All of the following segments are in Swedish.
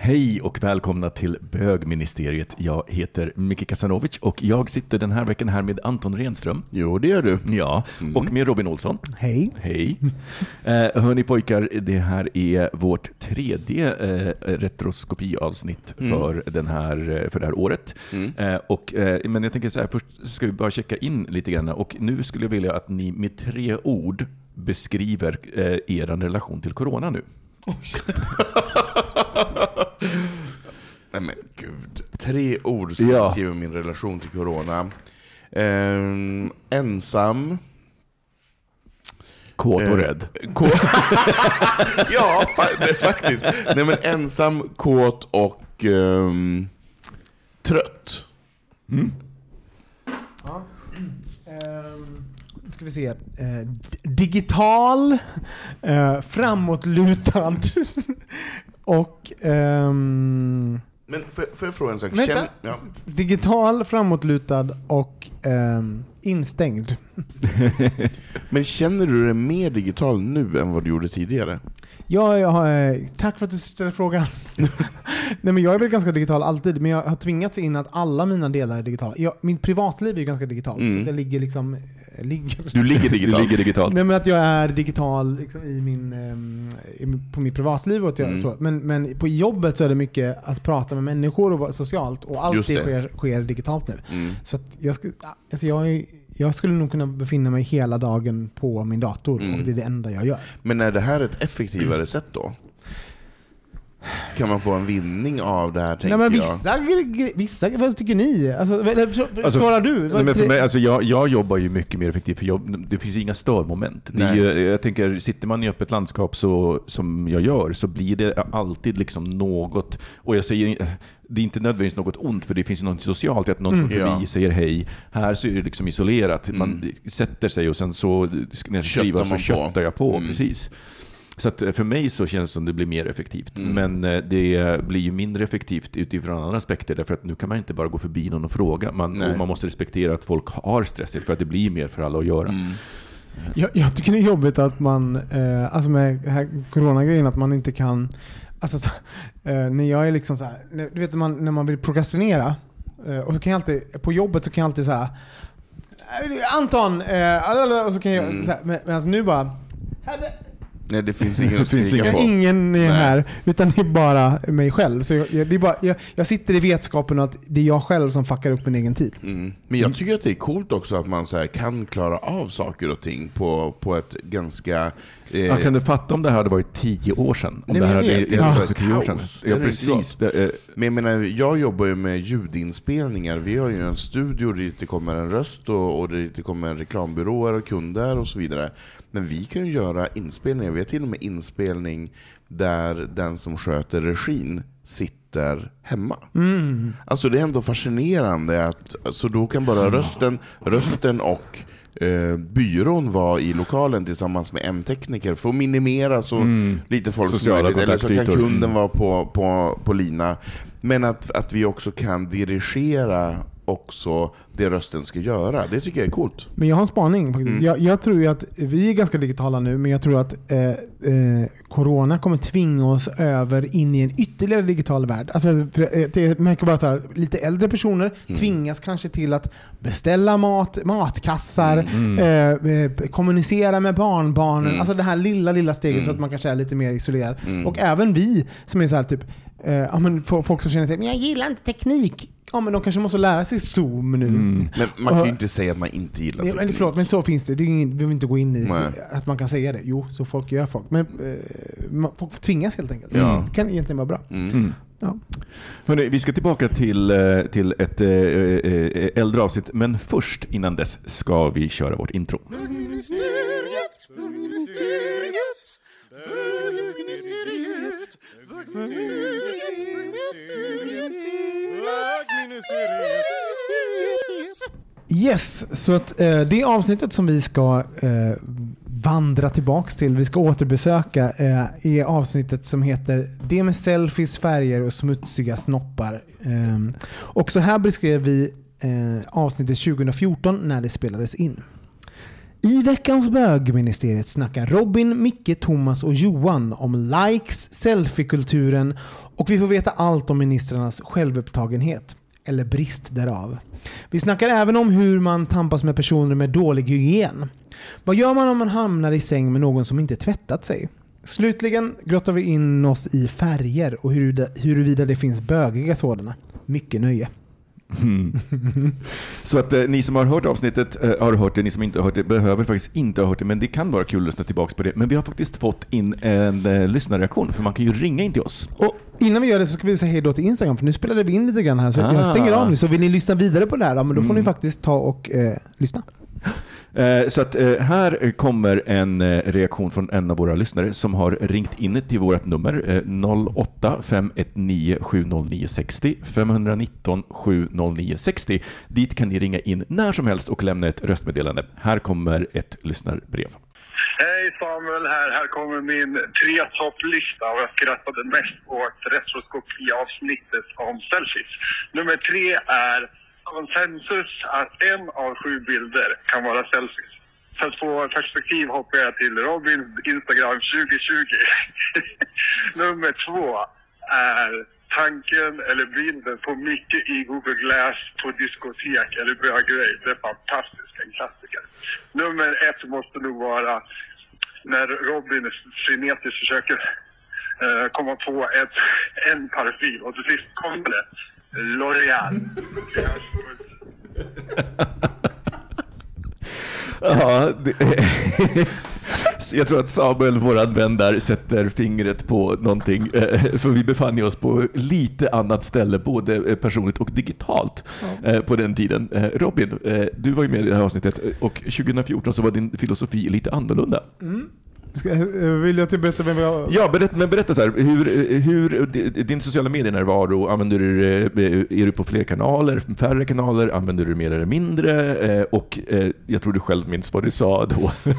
Hej och välkomna till Bögministeriet. Jag heter Micke Kasanovic och jag sitter den här veckan här med Anton Renström. Jo, det gör du. Ja, och med Robin Olsson. Hej. Hej. Eh, hörni pojkar, det här är vårt tredje eh, retroskopiavsnitt för, den här, eh, för det här året. Eh, och, eh, men jag tänker så här, först ska vi bara checka in lite grann. Och nu skulle jag vilja att ni med tre ord beskriver eh, er relation till corona nu. Nej men gud. Tre ord som Ja. beskriver min relation till corona. Ehm, ensam. Kåt och Eh, rädd. Kå- ja, fa- det, faktiskt. Nej men ensam, kåt och ehm, trött. Ehm, ska vi se. D- digital, eh, framåtlutad och... ehm, Men får, får jag fråga en sak? vänta. Känn, ja. Digital, framåtlutad och ehm, instängd. Men känner du dig mer digital nu än vad du gjorde tidigare? Ja, jag har, eh, tack för att du ställer frågan. Nej, men jag är väl ganska digital alltid, men jag har tvingats in att alla mina delar är digitala. Jag, mitt privatliv är ju ganska digitalt, Mm. så jag ligger liksom... eh, Ligger, Du ligger digitalt? Du ligger digitalt. Nej men att jag är digital liksom, i min, i, på mitt privatliv och att jag, Mm. så. Men, men på jobbet så är det mycket att prata med människor och vara socialt och allt Just det sker, sker digitalt nu. Mm. Så att jag, skulle, alltså jag, är- jag skulle nog kunna befinna mig hela dagen på min dator Mm. och det är det enda jag gör. Men är det här ett effektivare sätt då? Kan man få en vinning av det här, tänker Nej men jag? vissa, gre- vissa, vad tycker ni? Alltså, Alltså, svarar du? Nej, men för mig, alltså jag, jag jobbar ju mycket mer effektivt, för jag, det finns ju inga störmoment. Det är jag tänker, sitter man i öppet landskap så, som jag gör, så blir det alltid liksom något, och jag säger det är inte nödvändigtvis något ont, för det finns ju något socialt i att någon Mm. förbi Ja. säger hej. Här så är det liksom isolerat. Man Mm. sätter sig och sen så, när jag Köttar skriver så köttar jag på. Mm. Precis. Så att eh, för mig så känns det som det blir mer effektivt. Mm. Men eh, det blir ju mindre effektivt utifrån andra aspekter, därför att nu kan man inte bara gå förbi någon och fråga. Man, och man måste respektera att folk har stressigt, för att det blir mer för alla att göra. Mm. Jag, jag tycker det är jobbigt att man, eh, alltså med den här coronagrejen, att man inte kan, alltså så, eh, när jag är liksom så här, du vet när man, när man vill prokrastinera, eh, och så kan jag alltid, på jobbet så kan jag alltid säga Anton, eh, och så kan jag, Mm. så här, alltså nu bara, Nej, det finns ingen att finns skrika på. ingen är Nej. här, utan det är bara mig själv. Så jag, jag, det är bara, jag, jag sitter i vetskapen att det är jag själv som fuckar upp min egen tid. Mm. Men jag tycker att det är coolt också att man så kan klara av saker och ting på, på ett ganska... Eh, Man kan du fatta om det här hade varit tio år sedan? Om Nej, det här hade varit för varit tio år sedan. Ja, precis. Det, eh, Men jag menar, jag jobbar ju med ljudinspelningar. Vi har ju en studio dit det kommer en röst och, och dit det kommer reklambyråer och kunder och så vidare. Men vi kan ju göra inspelningar. Vi har till och med inspelning där den som sköter regin sitter hemma. Mm. Alltså det är ändå fascinerande att så då kan bara rösten, rösten och eh, byrån vara i lokalen tillsammans med en tekniker för att minimera så Mm. lite folk som Sociala möjligt. Eller så kan kunden Mm. vara på, på, på lina. Men att, att vi också kan dirigera också det rösten ska göra. Det tycker jag är coolt. Men jag har en spaning. Mm. Jag, jag tror ju att vi är ganska digitala nu, men jag tror att eh, eh, Corona kommer tvinga oss över in i en ytterligare digital värld. Alltså, för, eh, det, märker bara så här, lite äldre personer Mm. tvingas kanske till att beställa mat, matkassar, Mm. eh, eh, kommunicera med barnbarnen. Alltså det här lilla, lilla steget Mm. så att man kanske är lite mer isolerad. Och även vi som är så här typ, eh, folk som känner sig, men jag gillar inte teknik. Ja men de kanske måste lära sig Zoom nu. Men man kan ju inte säga att man inte gillar Nej, men teknik. förlåt, men så finns det. Det är ingen, vi behöver inte gå in i Nej. att man kan säga det. Jo, så folk gör folk. Men eh, man, folk tvingas helt enkelt. Ja. Det kan egentligen vara bra. Mm. Ja. Hörrni, vi ska tillbaka till, eh, till ett eh, eh, äldre avsnitt, men först innan dess ska vi köra vårt intro. Yes, så att eh, det avsnittet som vi ska eh, vandra tillbaks till, vi ska återbesöka, eh, är avsnittet som heter Det med selfies, färger och smutsiga snoppar. Eh, och så här beskrev vi eh, avsnittet 2014 när det spelades in. I veckans bögministeriet snackar Robin, Micke, Thomas och Johan om likes, selfiekulturen och vi får veta allt om ministrarnas självupptagenhet, eller brist därav. Vi snackar även om hur man tampas med personer med dålig hygien. Vad gör man om man hamnar i säng med någon som inte tvättat sig? Slutligen grottar vi in oss i färger och huruvida, huruvida det finns bögiga sådana. Mycket nöje. Så att eh, ni som har hört avsnittet eh, har hört det, ni som inte har hört det behöver faktiskt inte ha hört det, men det kan vara kul att lyssna tillbaka på det. Men vi har faktiskt fått in en eh, lyssnarreaktion, för man kan ju ringa in till oss. Och innan vi gör det så ska vi säga hej då till Instagram, för nu spelade vi in lite grann här. Så Ah. jag stänger av nu, så vill ni lyssna vidare på det här, ja, men då får Mm. ni faktiskt ta och eh, lyssna. Eh, så att eh, här kommer en eh, reaktion från en av våra lyssnare som har ringt in till vårt nummer 08 519 70960 519 70960. Dit kan ni ringa in när som helst och lämna ett röstmeddelande. Här kommer ett lyssnarbrev. Hej Samuel här. Här kommer min tre topplista och jag skrattade mest åt retroskopi-avsnittet om selfies. Nummer tre är konsensus att en av sju bilder kan vara selfies. För att få perspektiv hoppar jag till Robins Instagram 2020. Nummer två är tanken eller bilden på Micke i Google Glass på diskotek eller bögrej. Det är fantastiskt, en klassiker. Nummer ett måste nog vara när Robin frenetiskt försöker eh, komma på ett, en parfym och till sist kommer det L'Oreal. Ja, det, jag tror att Samuel, våran vän där, sätter fingret på någonting. eh, För vi befann oss på lite annat ställe, både eh, personligt och digitalt, eh, på den tiden. Robin, du var ju med i det här avsnittet och 2014 så var din filosofi lite annorlunda. Ska, eh, vill jag till berätta vem jag... Ja, berätta, men berätta så här, hur, eh, hur din sociala medier-närvaro, använder du, det- är du på fler kanaler, färre kanaler, använder du mer eller mindre? Eh, Och eh, jag tror du själv minns vad du sa då.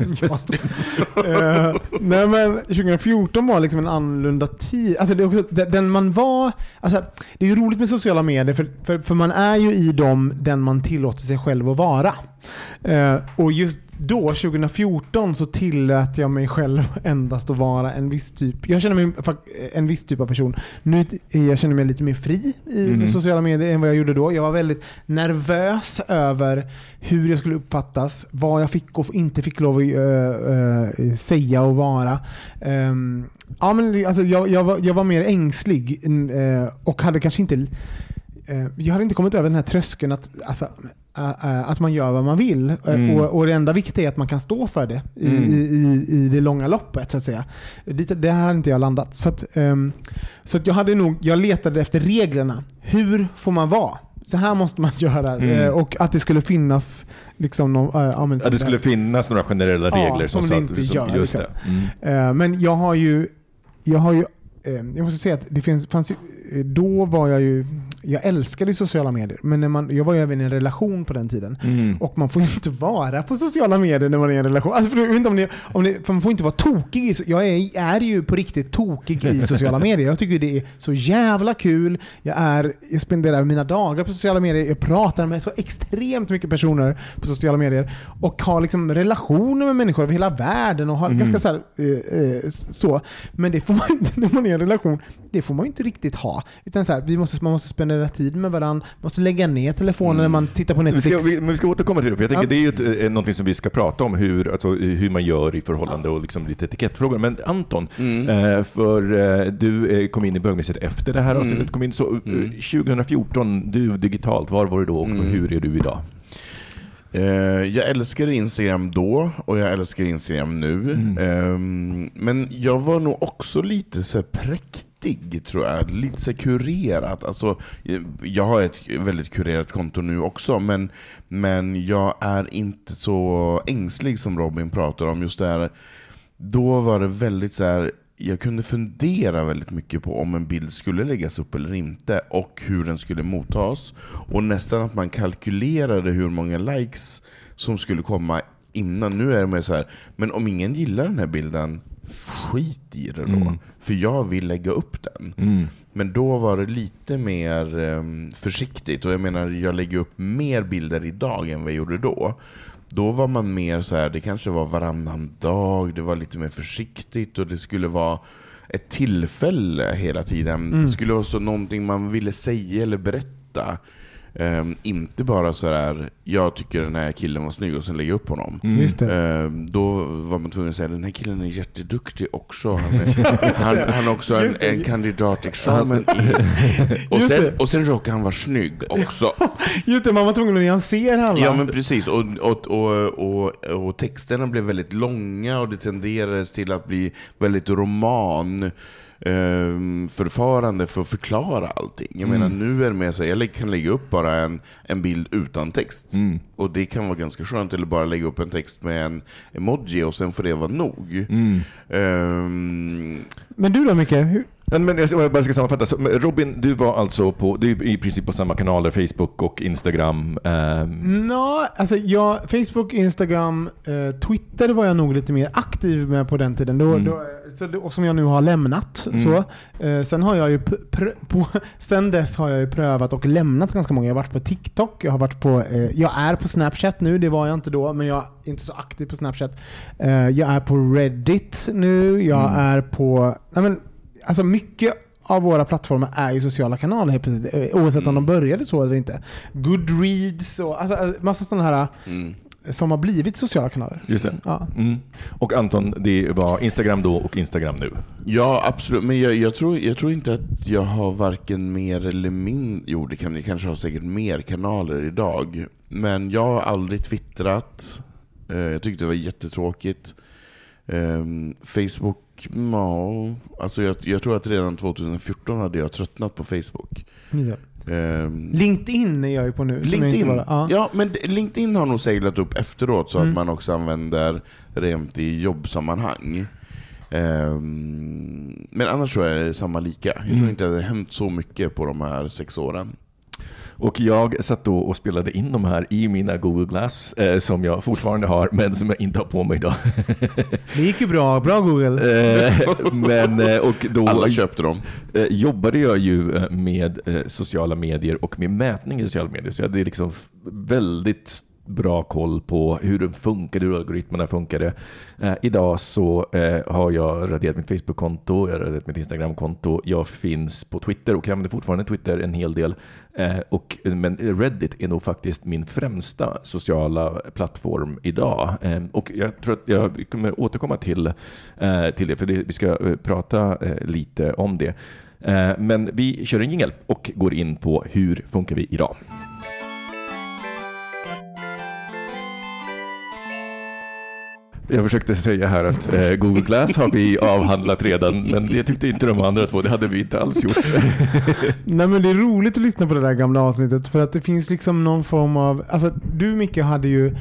Eh, nej men 2014 var liksom en annorlunda tid. Alltså det är också, den man var, alltså det är ju roligt med sociala medier för, för, för man är ju i dem den man tillåter sig själv att vara. Eh, och just då, 2014, så tillät jag mig själv endast att vara en viss typ. Jag känner mig en viss typ av person. Nu jag känner mig lite mer fri i Mhm. sociala medier än vad jag gjorde då. Jag var väldigt nervös över hur jag skulle uppfattas, vad jag fick och inte fick lov att eh, eh, säga och vara. Ehm, ja, men, alltså, jag, jag, var, jag var mer ängslig eh, och hade kanske inte jag hade inte kommit över den här tröskeln att, alltså, att man gör vad man vill. Eh, Mm. Och, och det enda viktiga är att man kan stå för det i, Mm. i, i, i det långa loppet. så att säga. Dit, det här hade inte jag landat. Så, att, ehm, så att jag, hade nog, jag letade efter reglerna. Hur får man vara? Så här måste man göra. Mm. Eh, och att det skulle finnas liksom någon, äh, ja, men Att som det skulle där. finnas några generella Ja, regler som sa det inte som, gör, Just liksom. det. Eh, Men jag har ju, jag har ju, eh, jag måste säga att det finns, fanns ju, eh, då var jag ju, jag älskade sociala medier, men när man, jag var ju även i en relation på den tiden. Mm. Och man får ju inte vara på sociala medier när man är i en relation. Alltså, för, inte om ni, om ni, man får inte vara tokig. I, jag är, är ju på riktigt tokig i sociala medier. Jag tycker det är så jävla kul. Jag, är, jag spenderar mina dagar på sociala medier. Jag pratar med så extremt mycket personer på sociala medier. Och har liksom relationer med människor över hela världen. Och har ganska så, här, eh, eh, så. Men det får man inte när man är i en relation. Det får man ju inte riktigt ha. Utan så här, vi måste, man måste spendera tid med varandra. Man måste lägga ner telefonen när man tittar på Vi Netflix. ska, vi, men vi ska återkomma till det, för jag tänker Ja. det är ju ett, eh, någonting som vi ska prata om, hur, alltså, hur man gör i förhållande och liksom lite etikettfrågor. Men Anton, eh, för eh, du eh, kom in i bögmässigt efter det här avsnittet kom in. Så, eh, 2014, du digitalt, var var du då och hur är du idag? Eh, jag älskade Instagram då och jag älskar Instagram nu. Ehm, men jag var nog också lite så präktig, tror jag. Lite så kurerat. Alltså, eh, jag har ett väldigt kurerat konto nu också, men, men jag är inte så ängslig som Robin pratar om. Just det här, då var det väldigt så här. Jag kunde fundera väldigt mycket på om en bild skulle läggas upp eller inte och hur den skulle mottas. Och nästan att man kalkylerade hur många likes som skulle komma innan. Nu är det mer så här, men om ingen gillar den här bilden, skit i det då. För jag vill lägga upp den. Men då var det lite mer ehm, försiktigt. Och jag menar, jag lägger upp mer bilder idag än vad jag gjorde då. Då var man mer så här, det kanske var varannan dag, det var lite mer försiktigt och det skulle vara ett tillfälle hela tiden. Det skulle vara så någonting man ville säga eller berätta. Ehm, inte bara så här, jag tycker den här killen var snygg och sen lägga upp honom. Det. Ehm, då var man tvungen att säga den här killen är jätteduktig också. Han, är, han, han har också en, en kandidatexamen. Och, sen, och sen råkar han vara snygg också. Just det, man var tvungen att nyansera alla. Ja men precis, och, och, och, och, texterna blev väldigt långa och det tenderades till att bli väldigt roman förfarande för att förklara allting. Jag menar nu är det mer så här, jag kan lägga upp bara en, en bild utan text. Och det kan vara ganska skönt, eller bara lägga upp en text med en emoji och sen får det vara nog. Ehm, Men du då Micke? Hur? Men, men jag jag bara ska sammanfatta. Så, Robin, du var alltså på, du är i princip på samma kanaler, Facebook och Instagram. ehm, Nå, alltså jag, Facebook, Instagram, eh, Twitter var jag nog lite mer aktiv med på den tiden. Då, då, så, och som jag nu har lämnat. Så. Eh, sen har jag ju på, sen dess har jag ju prövat och lämnat ganska många. Jag har varit på TikTok, jag har varit på, eh, jag är på Snapchat nu, det var jag inte då, men jag är inte så aktiv på Snapchat. Eh, jag är på Reddit nu, jag är på, nej men, alltså mycket av våra plattformar är ju sociala kanaler helt plötsligt, eh, oavsett om de började så eller inte. Goodreads och alltså, alltså, massa sådana här som har blivit sociala kanaler. Just det. Ja. Mm. Och Anton, det var Instagram då och Instagram nu. Ja, absolut. Men jag, jag, tror, jag tror inte att jag har varken mer eller mindre... Jo, det kan, jag kanske har säkert mer kanaler idag. Men jag har aldrig twittrat. Eh, jag tyckte det var jättetråkigt. Ehm, Facebook, ja... Alltså jag, jag tror att redan 2014 hade jag tröttnat på Facebook. Ja. Ehm, LinkedIn är jag ju på nu. LinkedIn, var- ja. ja. men LinkedIn har nog seglat upp efteråt så Mm. att man också använder rent i jobbsammanhang. Ehm, men annars tror jag det är samma lika. Jag Mm. tror inte att det har hänt så mycket på de här sex åren. Och jag satt då och spelade in de här i mina Google Glass, eh, som jag fortfarande har, men som jag inte har på mig idag. Det gick ju bra. Bra Google. Eh, men, eh, och då Alla köpte dem. eh, jobbade jag ju eh, med eh, sociala medier och med mätning i sociala medier. Så jag hade liksom väldigt bra koll på hur den funkar, hur algoritmerna funkade. Eh, idag så eh, har jag raderat mitt Facebook-konto, jag har raderat mitt Instagram-konto, jag finns på Twitter och jag använder fortfarande Twitter en hel del. Eh, och, men Reddit är nog faktiskt min främsta sociala plattform idag. Eh, och jag tror att jag kommer återkomma till, eh, till det, för det, vi ska eh, prata eh, lite om det. Eh, men vi kör en jingel och går in på hur funkar vi idag. Jag försökte säga här att eh, Google Glass har vi avhandlat redan, men det tyckte inte de andra två. Det hade vi inte alls gjort. Nej men det är roligt att lyssna på det där gamla avsnittet för att det finns liksom någon form av, alltså du Micke hade ju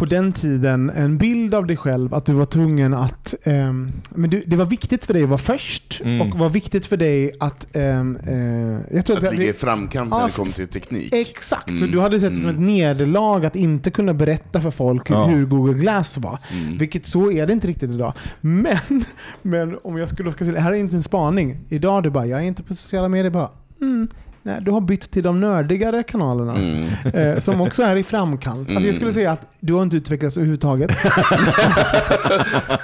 på den tiden en bild av dig själv att du var tvungen att... ehm, men du, det var viktigt för dig att vara först Mm. och var viktigt för dig att... ehm, eh, jag tror Att det- ligga i framkant när Ja, det kommer till teknik. Exakt, så Mm. du hade sett det som ett nederlag att inte kunna berätta för folk Ja. hur Google Glass var. Mm. Vilket så är det inte riktigt idag. Men, men om jag skulle ska säga, här är inte en spaning. Idag du bara, jag är inte på sociala medier. Bara, mm, nej, du har bytt till de nördigare kanalerna. Mm. Eh, som också är i framkant. Alltså jag skulle säga att du har inte utvecklats överhuvudtaget.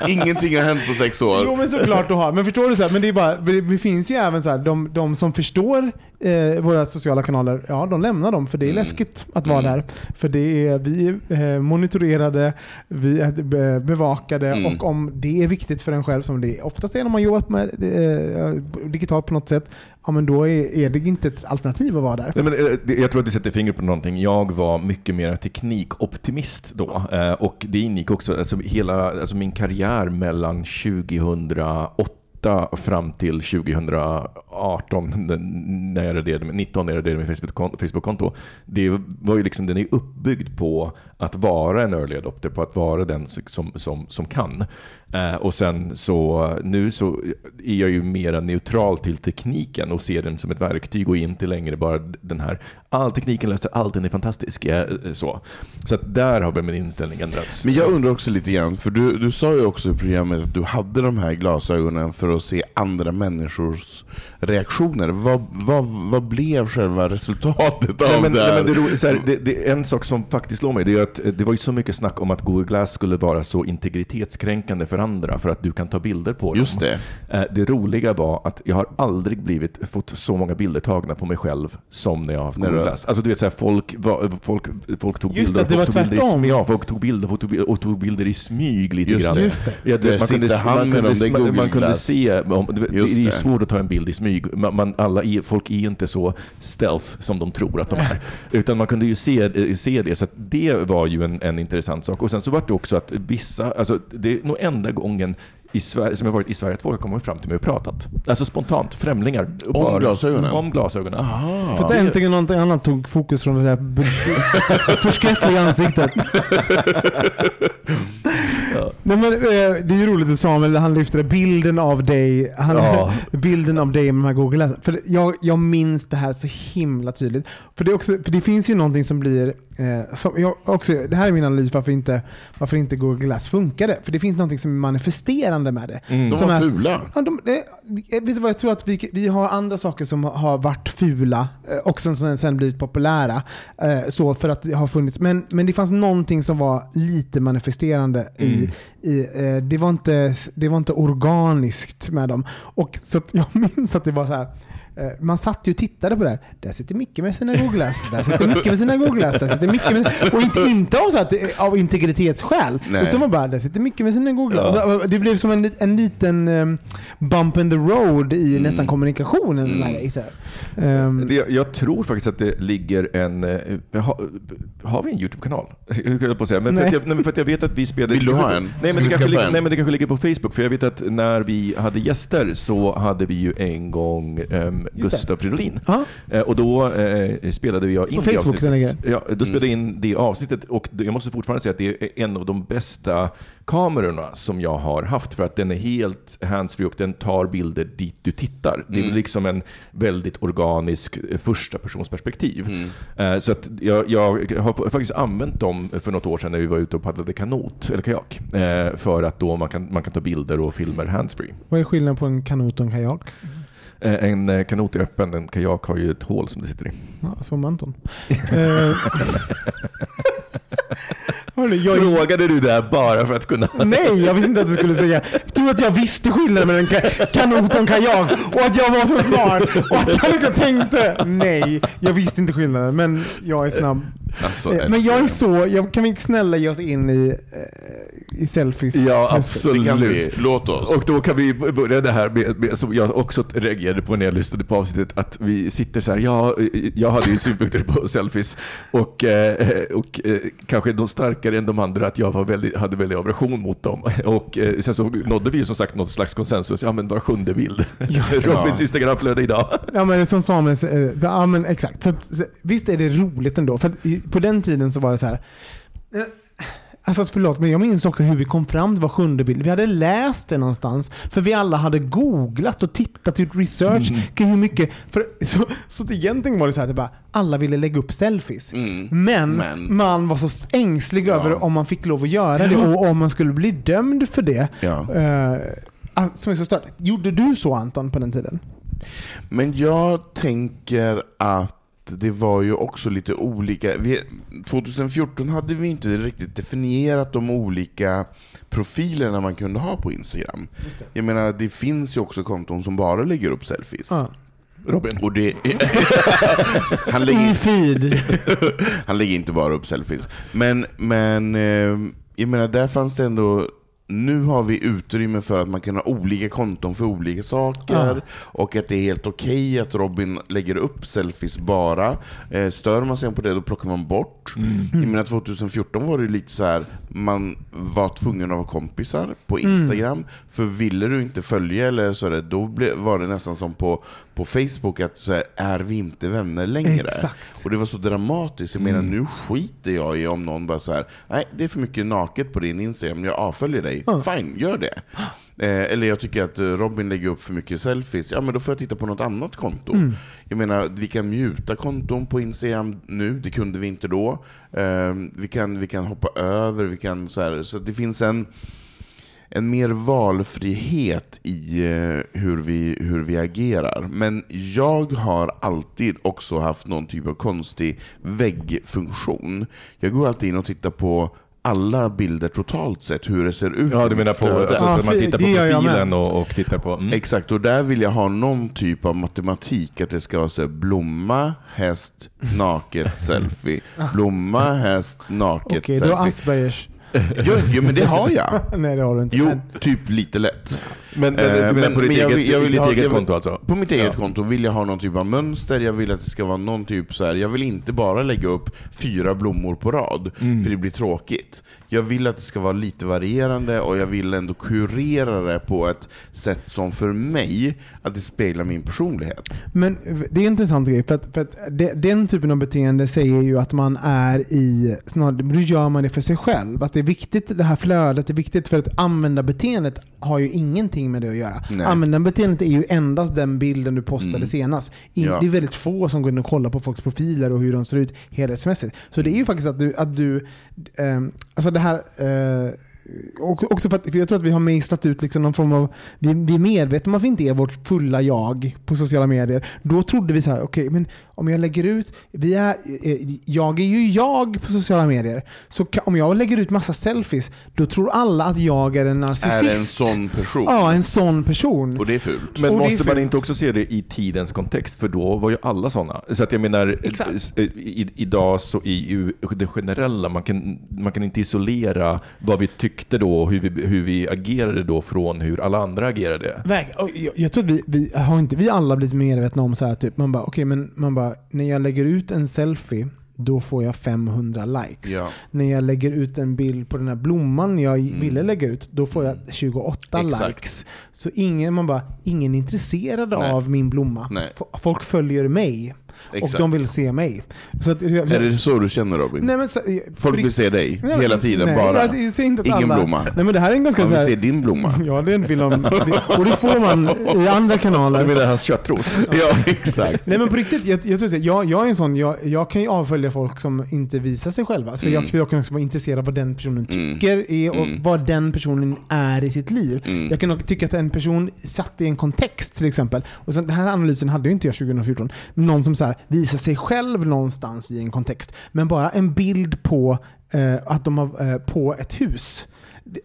Ingenting har hänt på sex år. Jo men såklart du har. Men förstår du? Så här, men det, är bara, det, finns ju även så här, de, de som förstår eh, våra sociala kanaler, ja de lämnar dem för det är Mm. läskigt att vara där. För det är, vi är eh, monitorerade, vi är be, bevakade Mm. och om det är viktigt för en själv, som det oftast är när man jobbat med eh, digitalt på något sätt, ja men då är, är det inte ett alternativ att vara där. Nej, men, eh, jag tror att du sätter fingret på någonting. Jag var mycket mer teknikoptimist då. Eh, och det ingick också, alltså hela alltså min karriär mellan 2008 fram till 2018, den- när jag raderade, 19 när jag raderade min Facebook- Facebook-konto. Det var ju liksom, den är uppbyggd på att vara en early adopter, på att vara den som, som, som kan. Eh, och sen så, nu så är jag ju mera neutral till tekniken och ser den som ett verktyg och inte längre bara den här, all tekniken löser allt, den är fantastisk. eh, Så, så att där har väl min inställning ändrats. Men jag undrar också lite grann, för du, du sa ju också i programmet att du hade de här glasögonen för att se andra människors reaktioner. Vad, vad, vad blev själva resultatet av Nej, men, det nej, här? men det, är här, det, det, en sak som faktiskt slår mig det är att eh, det var ju så mycket snack om att Google Glass skulle vara så integritetskränkande för andra för att du kan ta bilder på dem. Just det. Eh, Det roliga var att jag har aldrig blivit, fått så många bilder tagna på mig själv som när jag har haft Google Glass. Alltså du vet, så här, folk, var, folk, folk tog Just bilder, det, det folk var tog bilder i, ja, folk tog bilder och tog, och tog bilder i smyg lite Just grann. det. Just det. Ja, Där man kunde, man med kunde, det man, kunde se, om, det, det är det. svårt att ta en bild i smyg. Man, man, alla folk är inte så stealth som de tror att de är. Utan man kunde ju se, eh, se det, så att det var ju en, en intressant sak. Och sen så var det också att vissa, alltså det är nog enda gången i Sverige, som jag varit i Sverige att folk har kommit fram till mig och pratat. Alltså spontant, främlingar. Om glasögonen? Om glasögonen. Aha. För att äntligen någonting annat tog fokus från det där förskräckliga ansiktet. Nej, men, eh, det är ju roligt att Samuel han lyfter bilden av dig han, Ja. bilden av dig med de här Google. För jag, jag minns det här så himla tydligt. För det, också, för det finns ju någonting som blir, eh, som jag också, det här är min analys varför inte, varför inte Google Glass funkade. För det finns någonting som är manifesterande med det. De Som var är- fula. Ja, de, det, vet du vad, jag tror att vi, vi har andra saker som har varit fula eh, och som sen, sen blivit populära. Eh, så för att det har funnits. Men, men det fanns någonting som var lite manifesterande i, i eh, det, var inte, det var inte organiskt med dem. Och så jag minns att det var så här eh, Man satt ju och tittade på det här. Där sitter Micke med sina Google Glass. Där sitter Micke med sina Google Glass. Där sitter Micke med Och inte, inte av, så att, av integritetsskäl. Nej. Utan man bara, där sitter Micke med sina Google Glass. Alltså, Det blev som en, en liten um, bump in the road i nästan kommunikationen. Mm. Så. Ehm, Det, jag tror faktiskt att det ligger en... eh, Ha, har vi en YouTube-kanal? Jag höll på att säga. Men för, Nej. att jag, nej, för att jag vet att vi spelade... Vill du ha en? Nej men, det kanske ligger, en? nej men det kanske ligger på Facebook. För jag vet att när vi hade gäster så hade vi ju en gång um, Gustav Fridolin. Eh, och då eh, spelade jag in det avsnittet. Ja, då spelade jag in det avsnittet och jag måste fortfarande säga att det är en av de bästa kamerorna som jag har haft för att den är helt handsfree och den tar bilder dit du tittar. Det är liksom en väldigt organisk eh, första persons perspektiv. Eh, Så att jag, jag har faktiskt använt dem för något år sedan när vi var ute och paddlade kanot, eller kajak. eh, För att då man kan, man kan ta bilder och filmer handsfree. Vad är skillnaden på en kanot och en kajak? Eh, En eh, kanot är öppen, en kajak har ju ett hål som det sitter i. Ja, som Anton. Hörru, jag, Frågade du det bara för att kunna... nej, jag visste inte att du skulle säga. Jag tror att jag visste skillnaden mellan ka- kanot och kajak och att jag var så smart och att jag liksom tänkte nej, jag visste inte skillnaden men jag är snabb. Alltså, Eh, Men jag är så, jag, kan vi snälla ge oss in i, eh, i selfies? Ja, absolut. Låt oss. Och då kan vi börja det här med, med, som jag också reagerade på när jag lyssnade på avsnittet, att vi sitter så här, ja, jag hade ju synpunkter på selfies och, eh, och eh, kanske de starkare än de andra, att jag var väldigt, hade väldigt aversion mot dem. Och eh, sen så nådde vi ju som sagt något slags konsensus, ja men var sjunde bild. Robins Instagramflöde idag. Ja men som Samuel så, ja men exakt. Så, visst är det roligt ändå, för på den tiden så var det så här. Alltså förlåt, men jag minns också hur vi kom fram till var sjunde bild. Vi hade läst det någonstans. För vi alla hade googlat och tittat, gjort research Mm. kring hur mycket. För, så, så egentligen var det så här att det bara, alla ville lägga upp selfies. Men, Mm. Men- man var så ängslig över om man fick lov att göra det och om man skulle bli dömd för det. Ja. Ah, som är så stört. Gjorde du så Anton på den tiden? Men jag tänker att det var ju också lite olika. Vi, 2014 hade vi inte riktigt definierat de olika profilerna man kunde ha på Instagram. Jag menar, det finns ju också konton som bara lägger upp selfies. Ja. Robin. Och det, han, lägger, I feed. han lägger inte bara upp selfies. Men, men eh, jag menar, där fanns det ändå nu har vi utrymme för att man kan ha olika konton för olika saker Ja. och att det är helt okej att Robin lägger upp selfies bara. Eh, stör man sig på det, då plockar man bort. Jag menar 2014 var det lite så här man var tvungen att vara kompisar på Instagram. För ville du inte följa eller så där, då var det nästan som på, på Facebook att så här, är vi inte vänner längre? Exakt. Och det var så dramatiskt. Jag menar, nu skiter jag i om någon bara så här, nej det är för mycket naket på din Instagram, jag avföljer dig. Fine, gör det. Eh, eller jag tycker att eh, Robin lägger upp för mycket selfies, ja men då får jag titta på något annat konto. Jag menar, vi kan muta konton på Instagram nu, det kunde vi inte då. Eh, vi, kan, vi kan hoppa över, vi kan så här, så det finns en en mer valfrihet i eh, hur vi, hur vi agerar. Men jag har alltid också haft någon typ av konstig väggfunktion. Jag går alltid in och tittar på alla bilder totalt sett, hur det ser ut Ja, du menar på, alltså, Ja, så man tittar på profilen och, och tittar på... Mm. Exakt, och där vill jag ha någon typ av matematik, att det ska vara så här, blomma, häst, naket, selfie. Blomma, häst, naket, Okej, du har selfie. Aspergers. Jo, jo, men det har jag. Nej det har du inte. Jo, typ lite lätt. Men, men Eh, menar men- på ditt men eget, jag vill ditt ha- eget vill- konto alltså? På mitt eget Ja. konto vill jag ha någon typ av mönster, jag vill att det ska vara någon typ så här. jag vill inte bara lägga upp fyra blommor på rad, Mm. för det blir tråkigt. Jag vill att det ska vara lite varierande och jag vill ändå kurera det på ett sätt som för mig, att det speglar min personlighet. Men det är en intressant grej, för att, för att det, den typen av beteende säger ju att man är i, snarare, då gör man det för sig själv. Att det är viktigt, det här flödet är viktigt för att användarbeteendet har ju ingenting med det att göra. Nej. Användarbeteendet är ju endast den bilden du postade Mm. senast. In, Ja. Det är väldigt få som går in och kollar på folks profiler och hur de ser ut helhetsmässigt. Så det är ju faktiskt att du, att du ehm, alltså det här eh, och också för att för jag tror att vi har mejslat ut liksom någon form av, vi, vi är medvetna om att vi inte är vårt fulla jag på sociala medier. Då trodde vi så här, okej men om jag lägger ut, vi är, eh, jag är ju jag på sociala medier. Så om jag lägger ut massa selfies, då tror alla att jag är en narcissist. Är en sån person. Ja, en sån person. Och det är fult. Men Och är måste man för- inte också se det i tidens kontext? För då var ju alla sådana. Så att jag menar, Exakt. i, i, idag så i ju det generella, man kan, man kan inte isolera vad vi tyckte då och hur vi, hur vi agerade då från hur alla andra agerade. Verk- Jag, jag tror att vi, vi har inte vi alla blivit medvetna om så här typ, man bara okej men man bara, när jag lägger ut en selfie då får jag 500 likes. Ja. När jag lägger ut en bild på den här blomman jag ville lägga ut, då får jag 28 Mm. Exakt. likes. Så ingen, man bara, ingen är intresserad Nej. av min blomma. Nej. Folk följer mig. Exakt. Och de vill se mig. Så att, jag, Är det så du känner Robin? nej, men så, Folk vill se dig Nej, hela tiden, nej, bara. Jag, att Ingen alla, blomma. Nej men det här är en ganska Man så vill här, se din blomma. Ja, det är en film om... det- Och det får man i andra kanaler. Du menar hans köttros? ja, exakt. Nej men på riktigt, jag, jag, tror så jag, jag är en sån, jag, jag kan ju avfölja folk som inte visar sig själva. För jag, Mm. för jag kan också vara intresserad av vad den personen Mm. tycker är och Mm. vad den personen är i sitt liv. Mm. Jag kan också tycka att en person satt i en kontext till exempel. Och sen, den här analysen hade ju inte jag 2014. Men någon som så här, visar sig själv någonstans i en kontext. Men bara en bild på eh, att de har eh, på ett hus.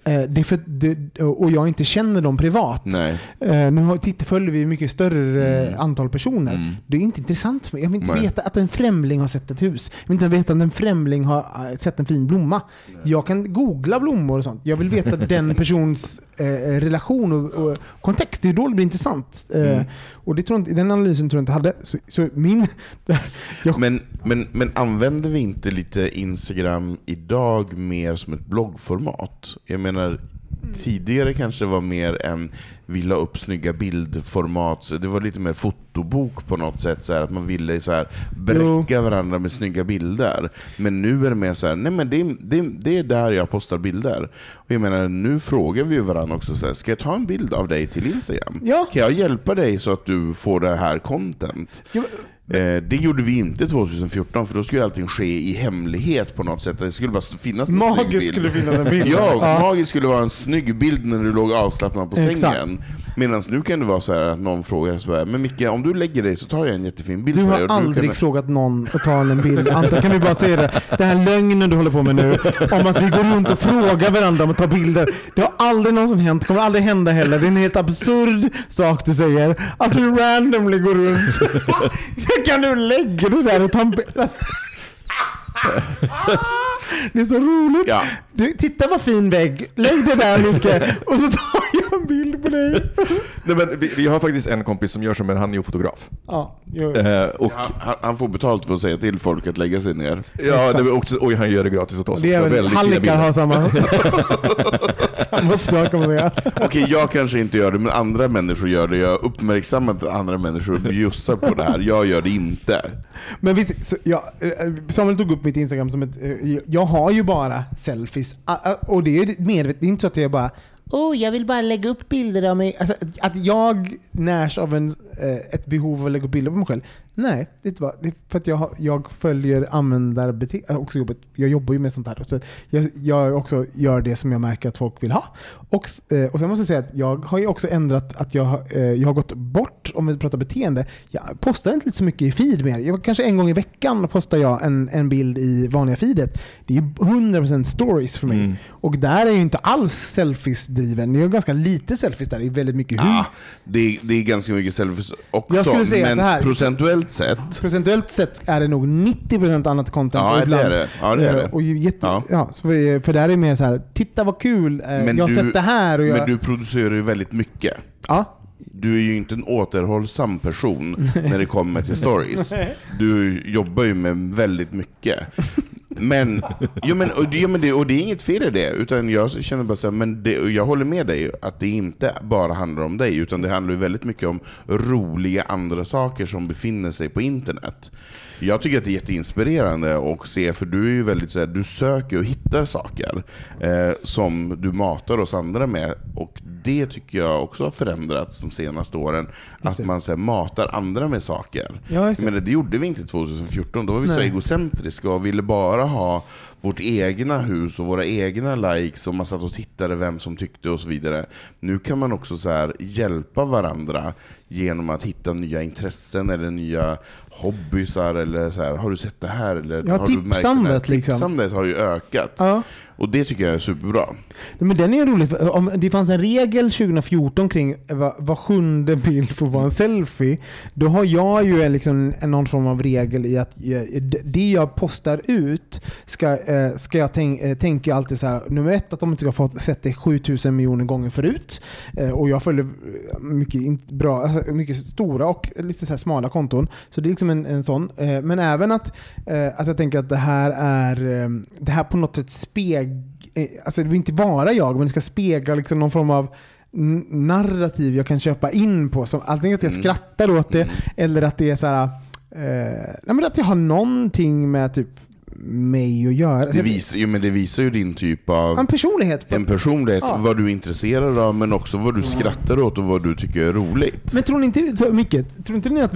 Eh, det för, det, och jag inte känner dem privat. Nej. Eh, nu titta, följer vi mycket större eh, Mm. antal personer. Mm. Det är inte intressant för mig. Jag vill inte Nej. veta att en främling har sett ett hus. Jag vill inte veta att en främling har sett en fin blomma. Jag kan googla blommor och sånt. Jag vill veta den persons eh, relation och, och kontext. Det är då det blir intressant. Eh, Mm. Och det tror inte, den analysen tror jag inte hade. Så, så min... jag, Men, men, men använder vi inte lite Instagram idag mer som ett bloggformat? Jag menar, tidigare kanske var mer en vi la upp snygga bildformat, det var lite mer fotobok på något sätt, så här, att man ville så här, bräcka varandra med snygga bilder. Men nu är det mer så här, nej men det, det, det är där jag postar bilder. Och jag menar, nu frågar vi varandra också, så här, ska jag ta en bild av dig till Instagram? Ja. Kan jag hjälpa dig så att du får det här content? Eh, det gjorde vi inte 2014, för då skulle allting ske i hemlighet på något sätt. Det skulle bara finnas en snygg Magiskt bild. skulle finnas en bild. Ja, magiskt skulle vara en snygg bild när du låg avslappnad på Exakt. sängen. Medan nu kan det vara så här att någon frågar så här, men Micke, om du lägger dig så tar jag en jättefin bild Du har dig. aldrig kan... frågat någon att ta en bild. Anton, kan vi bara säga det? Den här lögnen du håller på med nu, om att vi går runt och frågar varandra om att ta bilder. Det har aldrig någonsin hänt, kommer aldrig hända heller. Det är en helt absurd sak du säger. Att du randomly går runt. kan du lägga dig där och ta en bild? Det är så roligt. Ja. Du, titta vad fin vägg. Lägg det där Micke. Och så tar jag en bild på dig. Nej, men vi, vi har faktiskt en kompis som gör så, men han är ju fotograf. Ja, jo. Eh, och, Han, han- han får betalt för att säga till folk att lägga sig ner. ja, det är också, och han gör det gratis åt oss. Det är också. väl, Väldigt fina hallickar bilder. har samma, samma uppdrag kan man säga. Okej, jag kanske inte gör det, men andra människor gör det. Jag uppmärksammar att andra människor bjussar på det här. Jag gör det inte. Men visst, så, ja, eh, Samuel tog upp mitt Instagram som ett... eh, Jag har ju bara selfies. Ah, ah, Och det är ju medvetet, det är inte så att jag bara Oh, jag vill bara lägga upp bilder av mig. Alltså, att jag närs av en, eh, ett behov av att lägga upp bilder på mig själv. Nej, det är inte bara, det är för att jag, har- jag följer användarbeteende. Också jobbet, jag jobbar ju med sånt här. Så jag, jag också gör det som jag märker att folk vill ha. Och, eh, och sen måste jag säga att jag har ju också ändrat att jag, har, eh, jag har gått bort, om vi pratar beteende, jag postar inte så mycket i feed mer. Jag, kanske en gång i veckan postar jag en, en bild i vanliga feedet. Det är ju 100% stories för mig. Mm. Och där är ju inte alls selfies-driven. Det är ganska lite selfies där. Det är väldigt mycket hur. Ah, det, är, det är ganska mycket selfies också, Jag skulle säga men så här. procentuellt sett Procentuellt sett är det nog 90% annat content. Ja, och det ibland- är det. Ja, det är det. Och ju jätte, ja. Ja. så vi, för där är det mer så här, titta vad kul, eh, jag har sett det här. Och jag, men du producerar ju väldigt mycket. ja, du är ju inte en återhållsam person när det kommer till stories. Du jobbar ju med väldigt mycket. Men, jo, men, och, det, jo, men det, och det är inget fel i det, utan jag känner bara så här, men det, jag håller med dig att det inte bara handlar om dig, utan det handlar ju väldigt mycket om roliga andra saker som befinner sig på internet. Jag tycker att det är jätteinspirerande att se, för du är ju väldigt så här, du söker och hittar saker eh, som du matar oss andra med. Och det tycker jag också har förändrats de senaste åren. Att man så här, matar andra med saker. Ja, just det. Menar, det gjorde vi inte 2014, då var vi så Nej. egocentriska och ville bara ha vårt egna hus och våra egna likes och man satt och tittade vem som tyckte och så vidare. Nu kan man också så här hjälpa varandra genom att hitta nya intressen eller nya hobbysar eller så här, har du sett det här? Eller Ja, har du märkt det här?" tipsandet liksom. Tipsandet har ju ökat. ja. Och det tycker jag är superbra. Nej, Men den är ju rolig. för eh, Om det fanns en regel 2014 kring eh, vad, vad sjunde bild får vara en selfie. Då har jag ju en, liksom, någon form av regel i att eh, det jag postar ut ska, ska jag tänk, tänka alltid så här. Nummer ett, att de inte ska ha fått sett det 7000 miljoner gånger förut. Och jag följer mycket, bra, mycket stora och lite så här smala konton. Så det är liksom en, en sån. Men även att, att jag tänker att det här är det här på något sätt speglar alltså det vill inte vara jag, men det ska spegla liksom någon form av narrativ jag kan köpa in på. Som, antingen att jag Mm. skrattar åt det eller att det är så här, eh, nej, men att jag har någonting med typ mig att göra. Det visar, jo, men det visar ju din typ av en personlighet. En personlighet, Ja. vad du är intresserad av, men också vad du skrattar åt och vad du tycker är roligt. Men tror ni inte, så mycket, tror inte ni att,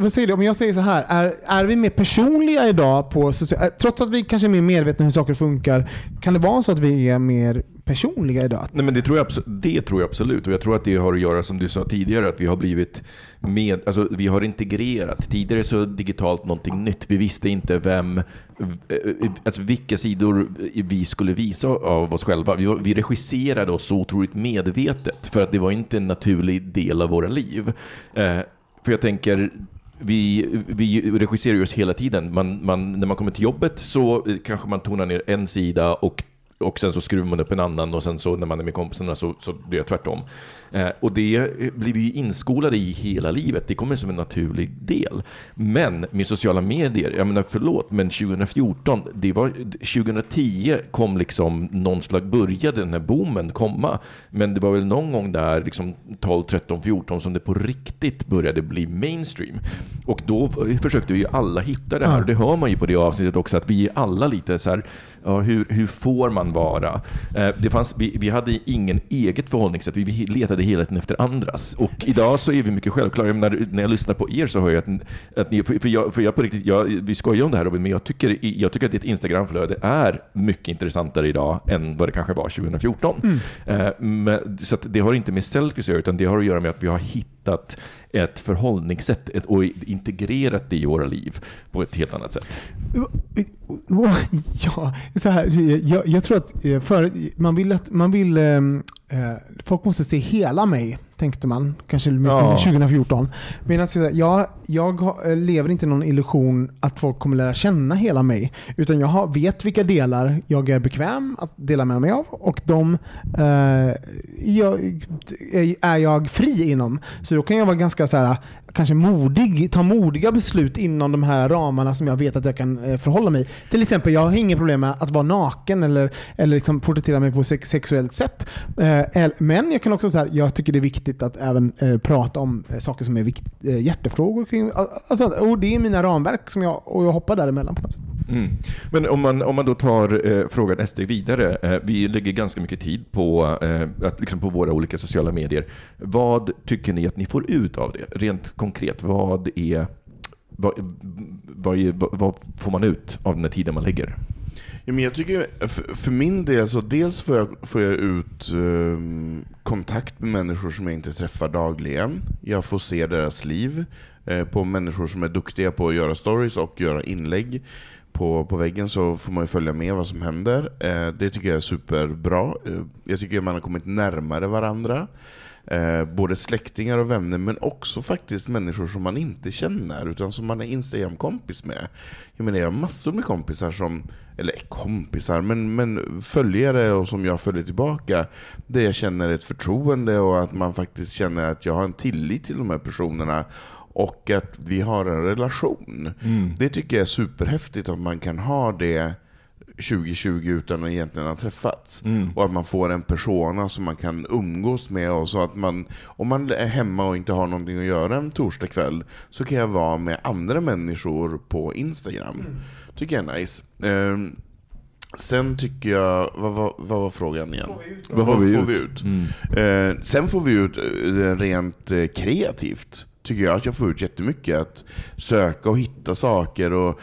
vad säger du, om jag säger så här, är, är vi mer personliga idag på eh, trots att vi kanske är mer medvetna hur saker funkar, kan det vara så att vi är mer personliga idag? Nej, men det, tror jag, det tror jag absolut. Och jag tror att det har att göra, som du sa tidigare, att vi har blivit med, alltså vi har integrerat. Tidigare så digitalt någonting nytt. Vi visste inte vem, eh, alltså vilka sidor vi skulle visa av oss själva. Vi, vi regisserade oss så otroligt medvetet för att det var inte en naturlig del av våra liv. Eh, för jag tänker, vi, vi regisserar ju oss hela tiden. Man, man, när man kommer till jobbet så kanske man tonar ner en sida och och sen så skruvar man upp en annan och sen så när man är med kompisarna så, så blir det tvärtom. Eh, och det blir vi inskolade i hela livet. Det kommer som en naturlig del. Men med sociala medier, jag menar förlåt, men 2014, det var, 2010 kom liksom någon slags, började den här boomen komma. Men det var väl någon gång där, liksom 12, 13, 14, som det på riktigt började bli mainstream. Och då försökte vi ju alla hitta det här. Det hör man ju på det avsnittet också, att vi är alla lite så här, ja, hur, hur får man vara? Eh, det fanns, vi, vi hade ingen eget förhållningssätt, vi letade hela tiden efter andras. Och idag så är vi mycket självklara. Menar, när jag lyssnar på er så hör jag att, att ni, för jag, för jag på riktigt, jag, vi skojar om det här Robin, men jag tycker, jag tycker att ditt Instagramflöde är mycket intressantare idag än vad det kanske var 2014. Mm. Eh, men, så det har inte med selfies att göra, utan det har att göra med att vi har hittat ett förhållningssätt ett, och integrerat det i våra liv på ett helt annat sätt. Ja, så här, jag, jag tror att eh, för, man vill att man vill, eh, eh folk måste se hela mig tänkte man, kanske ja. 2014. Medan jag, jag lever inte i någon illusion att folk kommer lära känna hela mig. Utan jag har, vet vilka delar jag är bekväm att dela med mig av och de eh, jag, är jag fri inom. Så då kan jag vara ganska så här, kanske modig, ta modiga beslut inom de här ramarna som jag vet att jag kan eh, förhålla mig. Till exempel, jag har inget problem med att vara naken eller, eller liksom porträttera mig på sex sexuellt sätt. Eh, men jag kan också säga jag tycker det är viktigt att även eh, prata om eh, saker som är vikt, eh, hjärtefrågor. Kring, alltså, och det är mina ramverk som jag, och jag hoppar däremellan på något sätt. Mm. Men om man, om man då tar eh, frågan ett steg vidare. Eh, vi lägger ganska mycket tid på, eh, att, liksom på våra olika sociala medier. Vad tycker ni att ni får ut av det? Rent konkret, vad är vad, vad, är, vad, får man ut av den här tiden man lägger? Ja, men jag tycker, för, för min del, så dels får jag, får jag ut eh, kontakt med människor som jag inte träffar dagligen. Jag får se deras liv eh, på människor som är duktiga på att göra stories och göra inlägg på, på väggen så får man ju följa med vad som händer. Eh, det tycker jag är superbra. Eh, jag tycker man har kommit närmare varandra. Eh, både släktingar och vänner, men också faktiskt människor som man inte känner, utan som man är Instagram-kompis med. Jag menar, jag har massor med kompisar som, eller kompisar, men, men följare och som jag följer tillbaka, där jag känner ett förtroende och att man faktiskt känner att jag har en tillit till de här personerna och att vi har en relation. Mm. Det tycker jag är superhäftigt att man kan ha det 2020 utan att egentligen ha träffats. Mm. Och att man får en persona som man kan umgås med. Och så att man, om man är hemma och inte har någonting att göra en torsdagkväll så kan jag vara med andra människor på Instagram. Mm. tycker jag är nice. Um, Sen tycker jag, vad, vad, vad var frågan igen? Vad får vi ut? Får vi ut? Mm. Eh, sen får vi ut eh, rent eh, kreativt tycker jag att jag får ut jättemycket. Att söka och hitta saker. och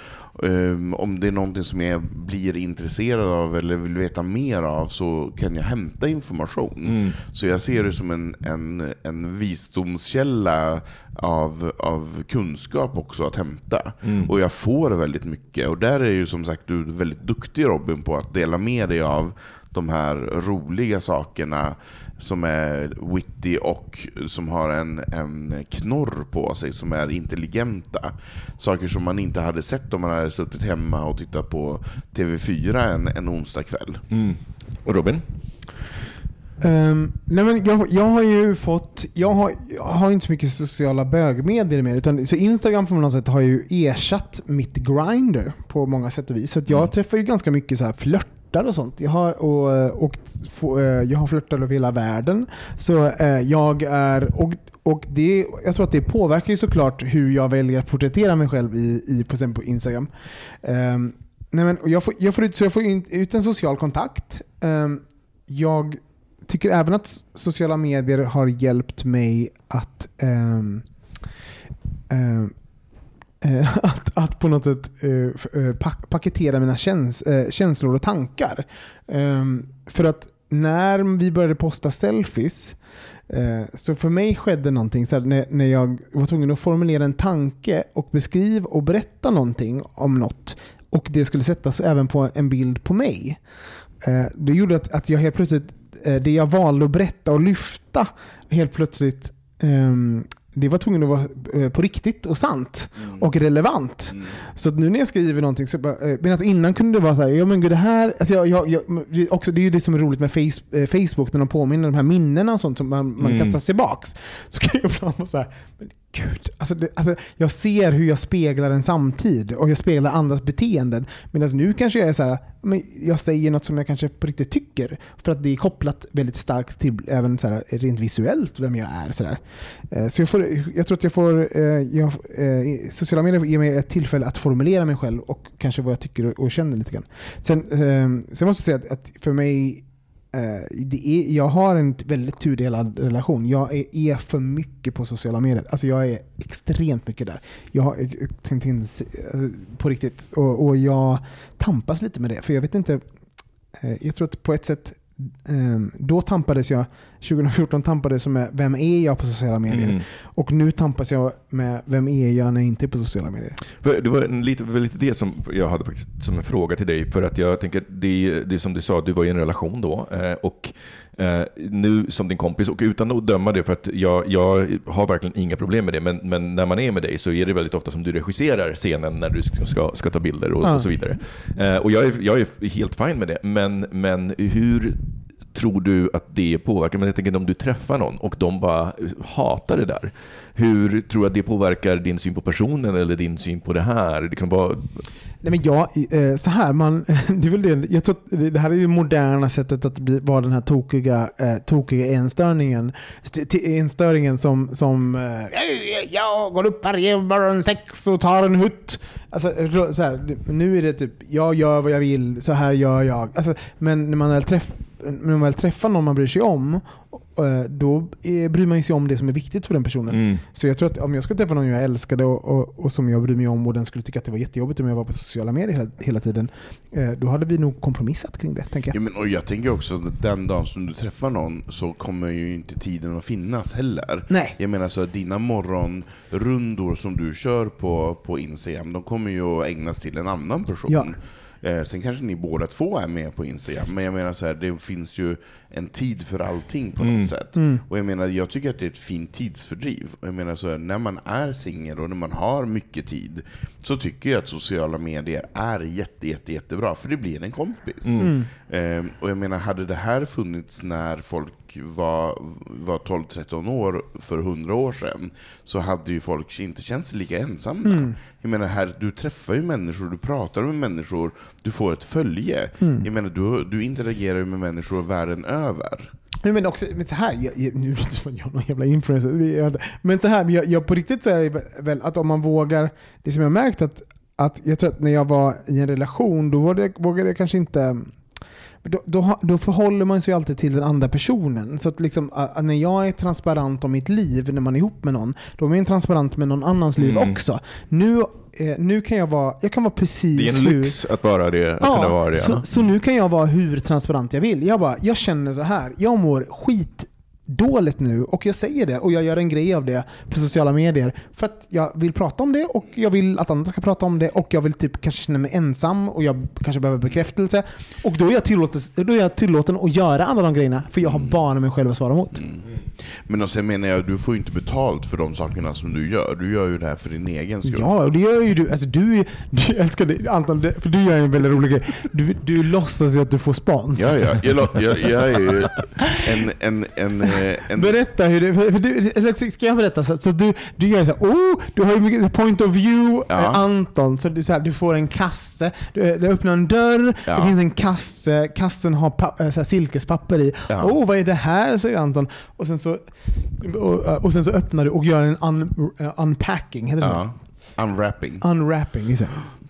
Om det är någonting som jag blir intresserad av eller vill veta mer av så kan jag hämta information. Mm. Så jag ser det som en, en, en visdomskälla av, av kunskap också att hämta. Mm. Och jag får väldigt mycket. Och där är ju som sagt du väldigt duktig Robin på att dela med dig av de här roliga sakerna som är witty och som har en, en knorr på sig, som är intelligenta. Saker som man inte hade sett om man hade suttit hemma och tittat på TV4 en, en onsdag kväll. Mm. Och Robin? Um, nej men jag, jag har ju fått, jag har, jag har inte så mycket sociala bögmedier mer. Utan, så Instagram på något sätt har ju ersatt mitt grinder på många sätt och vis. Så jag mm. träffar ju ganska mycket så här flört flörtar och sånt. Jag har, och, eh, och, och, eh, jag har flörtat över hela världen. Så eh, jag är, och, och det, jag tror att det påverkar ju såklart hur jag väljer att porträttera mig själv i, i, på, exempel på Instagram. Um, nej men, jag, får, jag, får ut, så jag får in, ut en social kontakt. Um, jag tycker även att sociala medier har hjälpt mig att um, Eh, att, att på något sätt eh, eh paketera mina käns eh, känslor och tankar. Ehm, för att när vi började posta selfies eh, så för mig skedde någonting så när jag var tvungen att formulera en tanke och beskriva och berätta någonting om något och det skulle sättas även på en bild på mig. Det gjorde att, att jag helt plötsligt, det jag valde att berätta och lyfta helt plötsligt ehm, det var tvungen att vara eh, på riktigt och sant och relevant. Så att nu när jag skriver någonting, så bara, eh, medan innan kunde det vara så här, ja men gud det här, alltså jag, jag, jag, också, det är ju det som är roligt med face, eh, Facebook, när de påminner de här minnena och sånt som man, man kastas tillbaks. Så kan jag ibland vara så här, gud, alltså, det, alltså jag ser hur jag speglar en samtid och jag speglar andras beteenden. Medan nu kanske jag är så här, men jag säger något som jag kanske på riktigt tycker, för att det är kopplat väldigt starkt till även så här, rent visuellt vem jag är. Så, där. Eh, så jag, får, jag tror att jag får, eh, jag, eh, sociala medier ger mig ett tillfälle att formulera mig själv och kanske vad jag tycker och, och känner lite grann. Sen, sen måste jag säga att, att för mig Eh, det är, jag har en väldigt tudelad relation. Jag är, är för mycket på sociala medier. Alltså jag är extremt mycket där. Jag har, eh, eh, på riktigt. Och, och jag tampas lite med det. För jag vet inte, jag tror att på ett sätt, då tampades jag, 2014 tampades jag med vem är jag på sociala medier? Mm. Och nu tampas jag med vem är jag när jag inte är på sociala medier? Det var lite, lite det som jag hade faktiskt som en fråga till dig. För att jag tänker, det, det är som du sa, du var i en relation då. Eh, och eh, nu som din kompis, och utan att döma det, för att jag, jag har verkligen inga problem med det. Men, men när man är med dig så är det väldigt ofta som du regisserar scenen när du ska, ska, ska ta bilder och, Ja. och så vidare. Eh, och jag är, jag är helt fine med det. Men, men hur tror du att det påverkar? Men jag tänker om du träffar någon och de bara hatar det där. Hur tror du att det påverkar din syn på personen eller din syn på det här? Det kan vara... Nej men jag, eh, så här, man, det är väl det, jag tror det här är det moderna sättet att bli, vara den här tokiga, eh, tokiga enstörningen. Enstöringen som, som eh, jag går upp varje morgon sex och tar en hutt. Alltså, så här, nu är det typ, jag gör vad jag vill, så här gör jag. Alltså, men när man väl, träffar när man väl träffar någon man bryr sig om, eh, då bryr man sig om det som är viktigt för den personen. mm. Så jag tror att om jag skulle träffa någon jag älskade och, och, och som jag bryr mig om och den skulle tycka att det var jättejobbigt om jag var på sociala medier hela, hela tiden, eh, då hade vi nog kompromissat kring det, tänker Ja, jag. men, och jag tänker också att den dagen som du träffar någon så kommer ju inte tiden att finnas heller. Nej. Jag menar så att dina morgonrundor som du kör på, på Instagram, de kommer ju att ägnas till en annan person. Ja. Eh, sen kanske ni båda två är med på Instagram, men jag menar så här, det finns ju en tid för allting på något sätt. Mm. Och jag menar, jag tycker att det är ett fint tidsfördriv. Och jag menar så här, när man är singel och när man har mycket tid, så tycker jag att sociala medier är jätte, jätte, jättebra, för det blir en kompis. Mm. Eh, och jag menar, hade det här funnits när folk var, var 12-13 år för 100 år sedan, så hade ju folk inte känt sig lika ensamma. Mm. Jag menar, här, du träffar ju människor, du pratar med människor, du får ett följe. Mm. Jag menar, du, du interagerar ju med människor världen över. Men, men också, men så här, jag, jag, nu låter det som att jag är någon jävla influencer. Det Men så här, jag, jag på riktigt så är det väl att om man vågar, det som jag märkt att, att jag tror att när jag var i en relation, då vågade jag, vågade jag kanske inte då, då, då förhåller man sig alltid till den andra personen. Så att liksom, när jag är transparent om mitt liv, när man är ihop med någon, då är man transparent med någon annans liv Mm. också. Nu, eh, nu kan jag vara, jag kan vara precis Det är en hur... lyx att vara det, att kunna vara det. så, Ja. så nu kan jag vara hur transparent jag vill. Jag bara, jag känner så här. jag mår skit dåligt nu och jag säger det och jag gör en grej av det på sociala medier för att jag vill prata om det och jag vill att andra ska prata om det och jag vill typ kanske känna mig ensam och jag kanske behöver bekräftelse och då är jag tillåten, då är jag tillåten att göra alla de grejerna för jag har bara mig själv att svara mot. Men och sen menar jag, du får ju inte betalt för de sakerna som du gör. Du gör ju det här för din egen skull. Ja, och det gör ju du. Alltså du, du älskar det, Anton, för du gör en väldigt rolig grej. Du, du låtsas ju att du får spons. Ja, ja. Jag, jag, jag är ju en... en, en, en Berätta hur du, för du, ska jag berätta? Så, så du, du gör så här, oh, du har ju mycket point of view, Ja. eh, Anton. Så det så här, du får en kasse, du, du öppnar en dörr, Ja. det finns en kasse, kassen har papp, eh, här, silkespapper i. Ja. Oh, vad är det här? säger Anton. Och sen så, och, och sen så öppnar du och gör en un, eh, unpacking, heter det ja, unwrapping. Unwrapping, just det.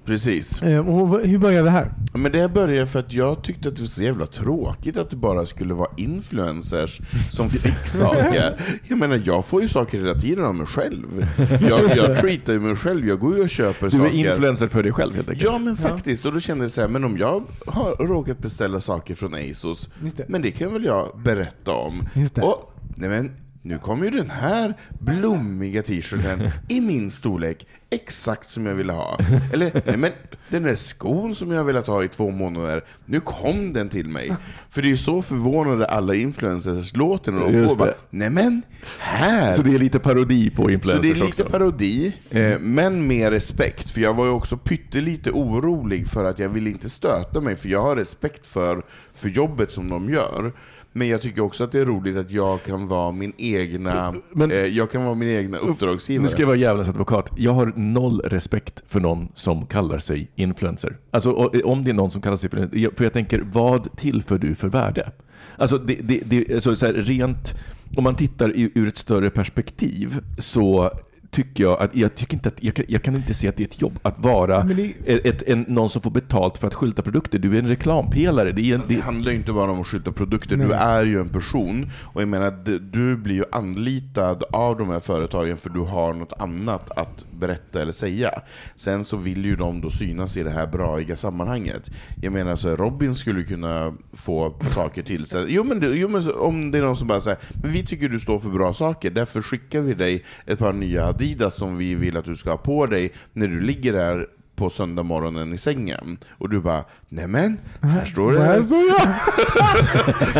Precis. Eh, och hur började det här? Men det började för att jag tyckte att det var så jävla tråkigt att det bara skulle vara influencers som fick saker. Jag menar, jag får ju saker hela tiden av mig själv. Jag, jag treatar ju mig själv, jag går ju och köper Du är saker. influencer för dig själv helt enkelt. Ja men faktiskt, och då kände jag så här, men om jag har råkat beställa saker från ASOS, det. men det kan väl jag berätta om. Just det. Och, nej men, nu kommer ju den här blommiga t-shirten i min storlek, exakt som jag ville ha. Eller, nej men den där skon som jag velat ha i två månader, nu kom den till mig. För det är ju så förvånade alla influencers låter när de får bara, nej men, här! Så det är lite parodi på Så influencers det är lite också. parodi, eh, men med respekt. För jag var ju också pyttelite orolig för att jag ville inte stöta mig, för jag har respekt för, för jobbet som de gör. Men jag tycker också att det är roligt att jag kan vara min egna, Men- eh, jag kan vara min egna uppdragsgivare. Nu ska jag vara djävulens advokat. Jag har noll respekt för någon som kallar sig influencer. Alltså och- om det är någon som kallar sig för För jag tänker, vad tillför du för värde? Alltså, det, det, det, alltså så här, rent, om man tittar ur ett större perspektiv så tycker jag att jag tycker inte att jag kan, jag kan inte se att det är ett jobb att vara det- ett, en, någon som får betalt för att skylta produkter. Du är en reklampelare. Det är en, Det det, handlar ju inte bara om att skjuta produkter, Nej. du är ju en person. Och jag menar, du blir ju anlitad av de här företagen för du har något annat att berätta eller säga. Sen så vill ju de då synas i det här braiga sammanhanget. Jag menar, så Robin skulle kunna få saker till sig. Jo men, det, jo men om det är någon som bara säger men vi tycker du står för bra saker, därför skickar vi dig ett par nya Adidas som vi vill att du ska ha på dig när du ligger där på söndag morgonen i sängen. Och du bara, nämen, här står det. Där står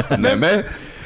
jag! Nej, men,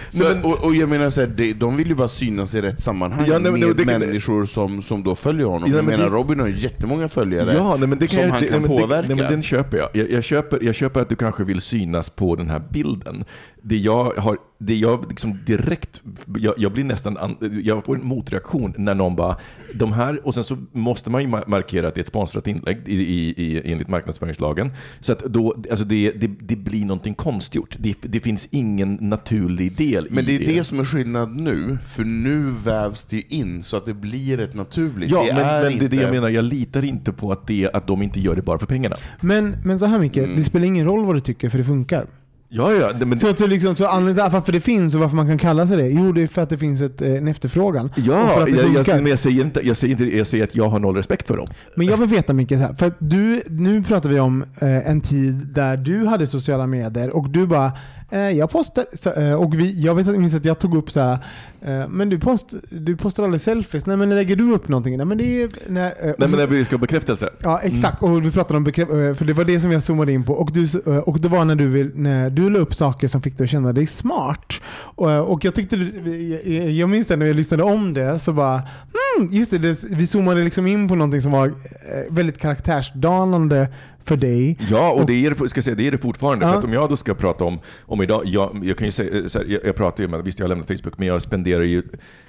så, och, och jag menar så här, de, de vill ju bara synas i rätt sammanhang Ja, nej, men med det- människor som, som då följer honom. Ja, jag men menar, det- Robin har ju jättemånga följare Ja, nej, men det kan som jag, han det, kan nej, påverka. Nej, men den köper jag. Jag, jag, köper, jag köper att du kanske vill synas på den här bilden. Det jag har, det jag liksom direkt, jag, jag blir nästan, an, jag får en motreaktion när någon bara, de här, och sen så måste man ju ma- markera att det är ett sponsrat inlägg i, i, i, enligt marknadsföringslagen. Så att då, alltså det, det, det blir någonting konstgjort. Det, det finns ingen naturlig del Men i det är det som är skillnad nu, för nu vävs det in så att det blir ett naturligt. Ja, det men, är men inte... det är det jag menar. Jag litar inte på att, det, att de inte gör det bara för pengarna. Men, men så här mycket, Mm. det spelar ingen roll vad du tycker för det funkar. Ja, ja. det- Men, Så, att liksom, så anledningen till varför det finns och varför man kan kalla sig det, jo det är för att det finns ett, eh, en efterfrågan. Ja, jag, jag, men jag säger inte, jag säger inte, jag säger att jag har noll respekt för dem. Men jag vill veta mycket så här, för du, nu pratar vi om eh, en tid där du hade sociala medier och du bara jag postar, eh, och vi, jag vet minns att jag tog upp så här, eh, men du, post, du postar aldrig selfies, nej men lägger du upp någonting? Nej men det är... Nej, eh, och Nej, men när vi ska ha bekräftelse. Ja exakt, och vi pratade om bekräft- eh, för det var det som jag zoomade in på. Och, du, eh, och det var när du, vill, när du la upp saker som fick dig att känna dig smart. Och, eh, och jag tyckte, jag, jag minns när jag lyssnade om det, så bara hmm, just det, det, vi zoomade liksom in på någonting som var eh, väldigt karaktärsdanande för dig. Ja, och det är, det- ska säga, det är det fortfarande. Ja. För att om jag då ska prata om, om idag, jag, jag kan ju säga, här, jag, jag pratar ju med, visst jag har lämnat Facebook, men jag spenderar ju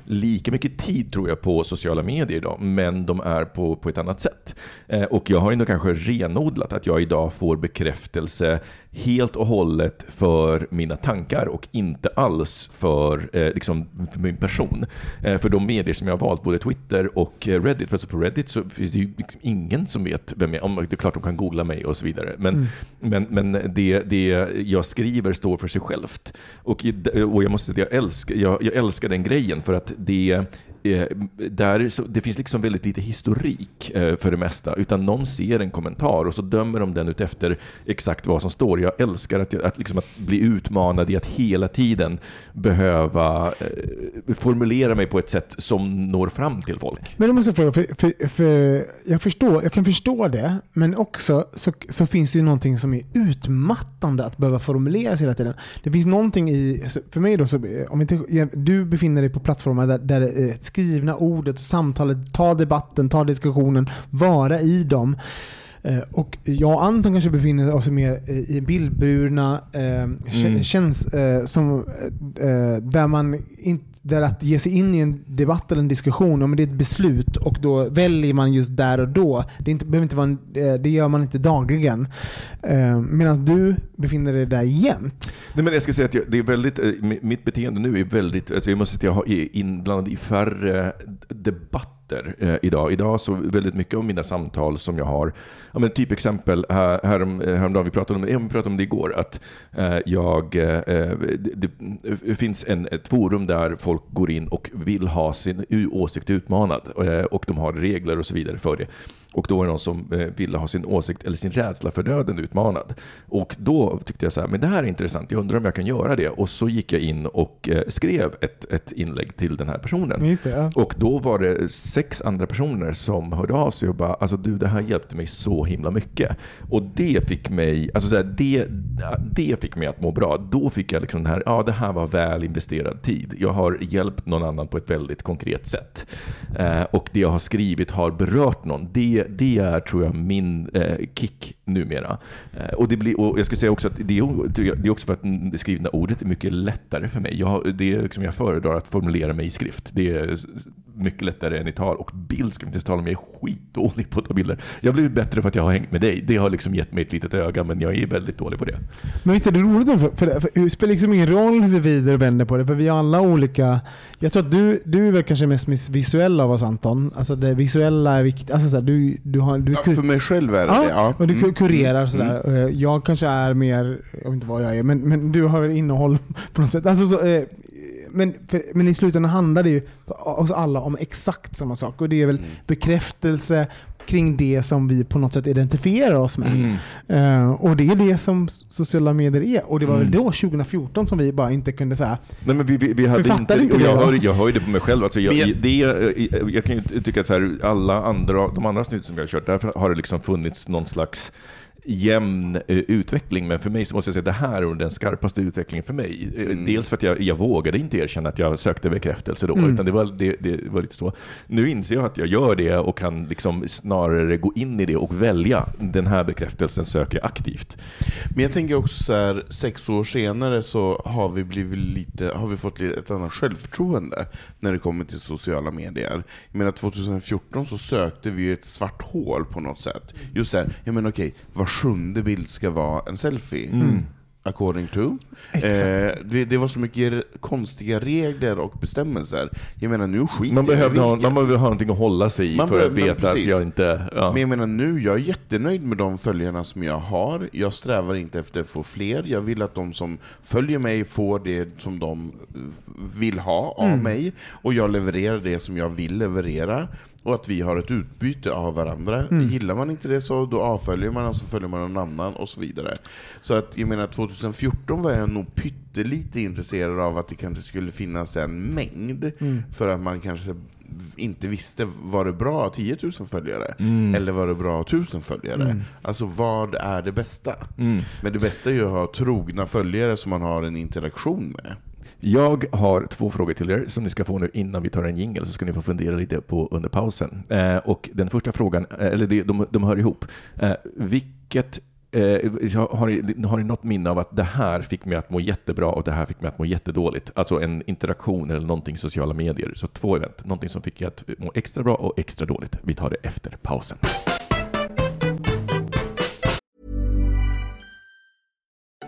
lika mycket tid tror jag på sociala medier idag, men de är på, på ett annat sätt. Eh, och jag har nog kanske renodlat att jag idag får bekräftelse helt och hållet för mina tankar och inte alls för, eh, liksom, för min person. Eh, för de medier som jag har valt, både Twitter och eh, Reddit, för alltså på Reddit så finns det ju liksom ingen som vet vem jag är. Det är klart de kan googla mig och så vidare. Men, men, men det, det jag skriver står för sig självt. Och, och jag måste jag älskar, jag, jag älskar den grejen för att det eh, Eh, där, så, det finns liksom väldigt lite historik eh, för det mesta, utan någon ser en kommentar och så dömer de den utefter exakt vad som står. Jag älskar att, att, liksom att bli utmanad i att hela tiden behöva eh, formulera mig på ett sätt som når fram till folk. Men jag måste jag fråga, för, för, för jag, förstår, jag kan förstå det, men också så, så finns det ju någonting som är utmattande att behöva formulera sig hela tiden. Det finns någonting i, för mig då, så, om inte, du befinner dig på plattformar där, där skrivna ordet, samtalet, ta debatten, ta diskussionen, vara i dem. Eh, Och jag och Anton kanske befinner oss mer eh, i bildburna eh, Mm. känns eh, som eh, där man inte där att ge sig in i en debatt eller en diskussion, om det är ett beslut och då väljer man just där och då. Det, inte, behöver inte vara en, eh, det gör man inte dagligen. Eh, Medan du befinner dig där jämt. Nej, men jag ska säga att jag, det är väldigt, eh, mitt beteende nu är väldigt, alltså jag måste säga att jag är inblandad i färre debatter eh, idag. Idag så väldigt mycket av mina samtal som jag har, ja, men typ exempel här, härom, eh, häromdagen, vi pratade om, det- ja, vi pratade om det igår, att eh, jag, eh, eh det, det finns en, ett forum där folk går in och vill ha sin åsikt utmanad eh, och de har regler och så vidare för det. Och då var det någon som eh, ville ha sin åsikt eller sin rädsla för döden utmanad. Och då tyckte jag så här, men det här är intressant, jag undrar om jag kan göra det. Och så gick jag in och eh, skrev ett, ett inlägg till den här personen. Det, ja. Och då var det sex andra personer som hörde av sig och bara, alltså du det här hjälpte mig så himla mycket. Och det fick mig, alltså så här, det, det fick mig att må bra. Då fick jag liksom den här, ja det här var väl investerad tid. Jag har hjälpt någon annan på ett väldigt konkret sätt. Eh, och det jag har skrivit har berört någon. Det, det är, tror jag, min eh, kick numera. Eh, och, det blir, och jag ska säga också att det är, det är också för att det skrivna ordet är mycket lättare för mig. Jag, det är liksom, jag föredrar att formulera mig i skrift. Det är mycket lättare än i tal. Och bild ska vi inte tala om, jag är skitdålig på att ta bilder. Jag har blivit bättre för att jag har hängt med dig. Det har liksom gett mig ett litet öga, men jag är väldigt dålig på det. Men visst är det roligt? För, för, för det spelar liksom ingen roll hur vi vrider och vänder på det, för vi har alla olika... Jag tror att du, du är väl kanske mest visuell av oss Anton. Alltså det visuella är viktigt. Alltså så här, du, du har, du, Ja, för mig själv är det Ja, det. Ja. och du Mm. kurerar sådär. Eh, Jag kanske är mer, jag vet inte vad jag är, men, men du har väl innehåll på något sätt. Alltså så, eh, men, för, men i slutändan handlar det ju oss alla om exakt samma sak. Och det är väl Mm. bekräftelse kring det som vi på något sätt identifierar oss med. Mm. Eh, och det är det som sociala medier är. Och det var Mm. väl då, 2014, som vi bara inte kunde säga Nej, men vi, vi, vi hade inte, inte och det jag, hör, jag hör ju det på mig själv. Alltså jag, Men det, jag, jag kan ju tycka att så här, alla andra, de andra avsnitt som vi har kört, där har det liksom funnits någon slags jämn eh, utveckling, men för mig så måste jag säga att det här är den skarpaste utvecklingen för mig. Eh, Mm. Dels för att jag, jag vågade inte erkänna att jag sökte bekräftelse då, Mm. utan det var, det, det var lite så. Nu inser jag att jag gör det och kan liksom snarare gå in i det och välja. Den här bekräftelsen söker jag aktivt. Men jag tänker också så här, sex år senare så har vi, blivit lite, har vi fått lite- ett annat självförtroende när det kommer till sociala medier. Jag menar 2014 så sökte vi ett svart hål på något sätt. Just så här, jag menar okej, var sjunde bild ska vara en selfie. According to. Eh, det, det var så mycket konstiga regler och bestämmelser. Jag menar nu skiter Man behövde, ha, man behöver ha någonting att hålla sig i Man för att behöver- veta att jag inte... Ja. Men jag menar nu, jag är jättenöjd med de följarna som jag har. Jag strävar inte efter att få fler. Jag vill att de som följer mig får det som de vill ha av mig. Och jag levererar det som jag vill leverera. Och att vi har ett utbyte av varandra. Gillar man inte det så då avföljer man, så följer man någon annan och så vidare. Så att jag menar 2014 var jag nog pyttelite intresserad av att det kanske skulle finnas en mängd. För att man kanske inte visste, var det bra 10 000 följare? Eller var det bra 1000 följare? Alltså vad är det bästa? Men det bästa är ju att ha trogna följare som man har en interaktion med. Jag har två frågor till er som ni ska få nu innan vi tar en jingle så ska ni få fundera lite på under pausen. Eh, och den första frågan, eh, eller de, de, de hör ihop. Eh, vilket Eh, har, ni, har ni något minne av att det här fick mig att må jättebra och det här fick mig att må jättedåligt? Alltså en interaktion eller någonting i sociala medier. Så två event. Någonting som fick mig att må extra bra och extra dåligt. Vi tar det efter pausen.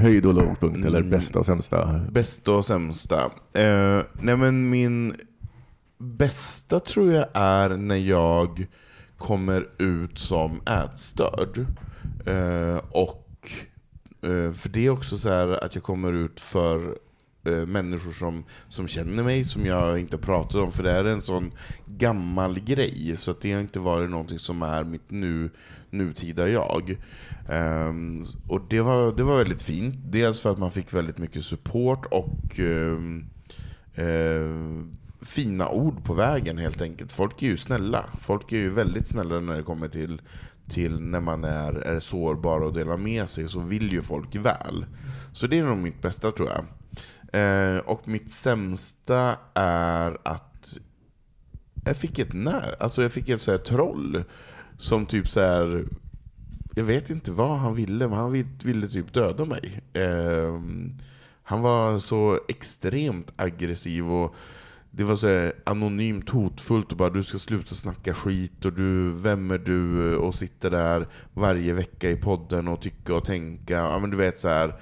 Höjd och lågpunkt, eller bästa och sämsta? Bästa och sämsta. Eh, nej men min bästa tror jag är när jag kommer ut som ätstörd. Eh, och eh, för det är också så här att jag kommer ut för eh, människor som, som känner mig, som jag inte pratat om, för det är en sån gammal grej, så att det har inte varit någonting som är mitt nu, nutida jag. Um, och det var, det var väldigt fint, dels för att man fick väldigt mycket support och um, uh, fina ord på vägen helt enkelt. Folk är ju snälla. Folk är ju väldigt snälla när det kommer till, till när man är, är sårbar och delar med sig, så vill ju folk väl. Så det är nog mitt bästa tror jag. Eh, och mitt sämsta är att jag fick ett när, alltså jag fick ett så här troll som typ så här. Jag vet inte vad han ville, men han ville, ville typ döda mig. Eh, han var så extremt aggressiv och det var så anonymt hotfullt och bara du ska sluta snacka skit och du, vem är du? Och sitter där varje vecka i podden och tycka och tänka. Ja men du vet så här.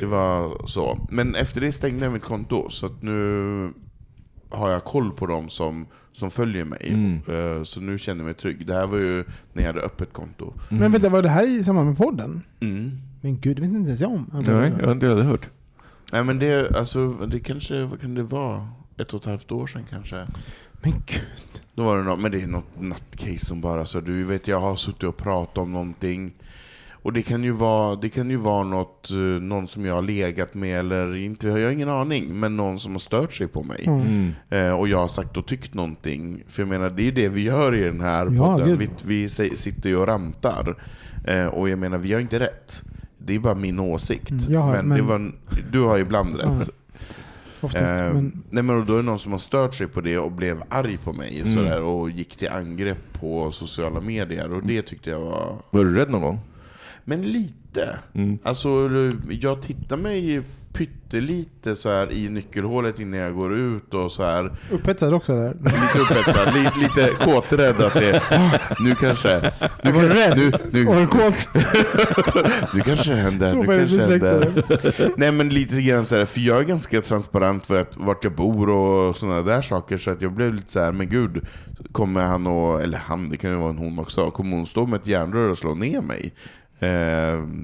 Det var så. Men efter det stängde jag mitt konto, så att nu har jag koll på dem som, som följer mig. Mm. Eh, Så nu känner jag mig trygg. Det här var ju när jag hade öppet konto. Men vänta, var det här i samband med podden? Mm. Men gud, det vet inte ens jag om. Nej, jag har inte heller hört. Nej men det, alltså, det kanske, vad kan det vara? Ett och ett halvt år sedan kanske? Men gud. Då var det något, men det är något nattcase som bara så du vet jag har suttit och pratat om någonting och det kan ju vara, det kan ju vara något, eh, någon som jag har legat med eller inte, jag har ingen aning, men någon som har stört sig på mig. Mm. Eh, och jag har sagt och tyckt någonting. För jag menar, det är ju det vi gör i den här Ja, podden. Vi, vi sitter ju och rantar. Eh, och jag menar, vi har inte rätt. Det är bara min åsikt. Mm, jag har- men men- Det var, du har ibland rätt. Oftast. Eh, men, Nej men då är det någon som har stört sig på det och blev arg på mig Mm. sådär, och gick till angrepp på sociala medier. Och det tyckte jag var... Var du rädd någon gång? Men lite. Mm. Alltså, jag tittar mig pyttelite så här i nyckelhålet innan jag går ut och så här upphetsad också där. lite upphetsad, lite, lite kåträdd att det "Ah, nu kanske... Nu Var du kan- rädd? Nu, nu, Och en kåt. nu kanske det händer. Nu var kanske händer. Nej men lite grann så här, för jag är ganska transparent för att, vart jag bor och sådana där saker, så att jag blev lite så här, men gud, kommer han och, eller han, det kan ju vara en hon också, kommer hon stå med ett järnrör och slå ner mig? Eh,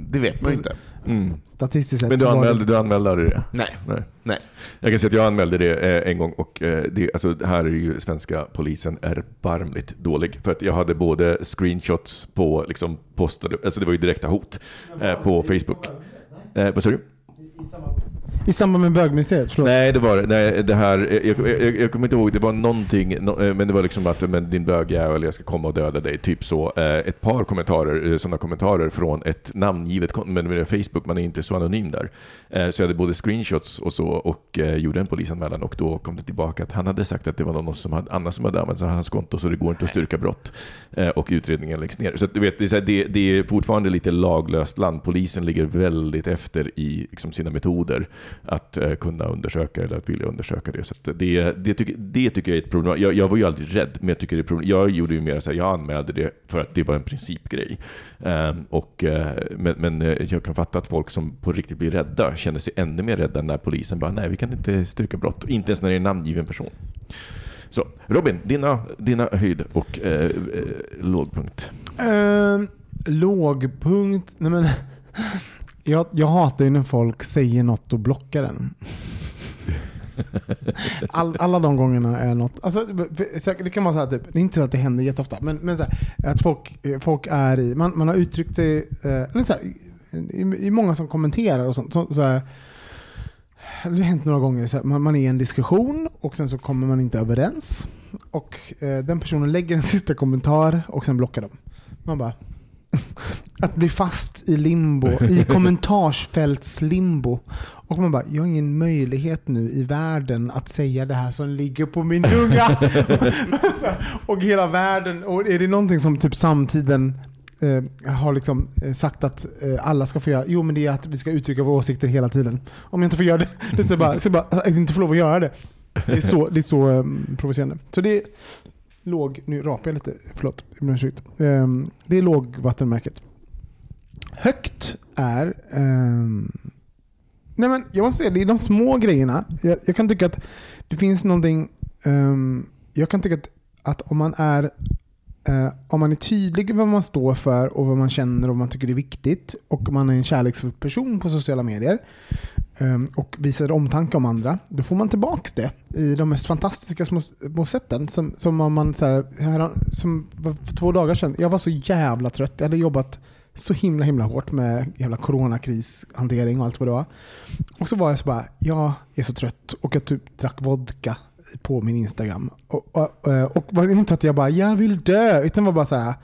det vet man ju inte. Mm. Statistiskt sett Men du anmälde, du anmälde aldrig det? Nej. Nej. Nej. Jag kan säga att jag anmälde det eh, en gång och eh, det, alltså, det här är ju svenska polisen erbarmligt dålig. För att jag hade både screenshots på liksom postade, alltså det var ju direkta hot eh, på Facebook. Eh, vad sa du? I samband med bögministeriet? Förlåt. Nej, det var det. Nej, det här, jag, jag, jag, jag kommer inte ihåg, det var någonting, no, eh, men det var liksom att men din bögjävel, jag ska komma och döda dig, typ så. Eh, ett par kommentarer, eh, sådana kommentarer från ett namngivet men med Facebook, man är inte så anonym där. Så jag hade både screenshots och så och gjorde en polisanmälan och då kom det tillbaka att han hade sagt att det var någon som hade, annan som hade använt hans konto så det går inte att styrka brott. Och utredningen läggs ner. Så att, du vet, det är, så här, det, det är fortfarande lite laglöst land. Polisen ligger väldigt efter i liksom, sina metoder att eh, kunna undersöka eller att vilja undersöka det. Så att det, det, tycker, det tycker jag är ett problem. Jag, jag var ju aldrig rädd, men jag tycker det är problem. Jag gjorde ju mer så här, jag anmälde det för att det var en principgrej. Ehm, och, eh, men, men eh, jag kan fatta att folk som på riktigt blir rädda känner sig ännu mer rädda när polisen bara, nej vi kan inte styrka brott. Inte ens när det är en namngiven person. Så Robin, dina, dina höjd och eh, eh, lågpunkt. Eh, lågpunkt? Nej men, jag, jag hatar ju när folk säger något och blockar den. All, alla de gångerna är något... Alltså, det kan vara så här, typ, det är inte så att det händer jätteofta, men, men så här, att folk, eh, folk är i... Man, man har uttryckt sig... Eh, eller så här, i, i många som kommenterar och sånt. Så, så här, det har hänt några gånger, så här, man, man är i en diskussion och sen så kommer man inte överens. Och eh, den personen lägger en sista kommentar och sen blockar de. Man bara... Att bli fast i limbo, i kommentarsfältslimbo. Och man bara, jag har ingen möjlighet nu i världen att säga det här som ligger på min tunga. Och hela världen, och är det någonting som typ samtiden eh, har liksom eh, sagt att eh, alla ska få göra, jo men det är att vi ska uttrycka våra åsikter hela tiden. Om jag inte får göra det, så bara, så bara, jag inte får lov att göra det. Det är så, det är så um, provocerande. Så det låg, nu rapar jag lite, förlåt. Ehm, det är lågvattenmärket. Högt är... Ehm, nej men jag måste säga, det är de små grejerna. Jag, jag kan tycka att det finns någonting... Ehm, jag kan tycka att, att om man är Uh, om man är tydlig med vad man står för och vad man känner och vad man tycker är viktigt och man är en kärleksfull person på sociala medier Ehm, och visar omtanke om andra, då får man tillbaka det i de mest fantastiska små, små sätten. Som, som om man så här, här, som för två dagar sedan, jag var så jävla trött. Jag hade jobbat så himla himla hårt med jävla coronakrishantering och allt vad det var. Och så var jag så bara, jag är så trött och jag typ drack vodka på min Instagram. Och, och, och, det var inte att jag bara, jag vill dö, utan det var bara så här,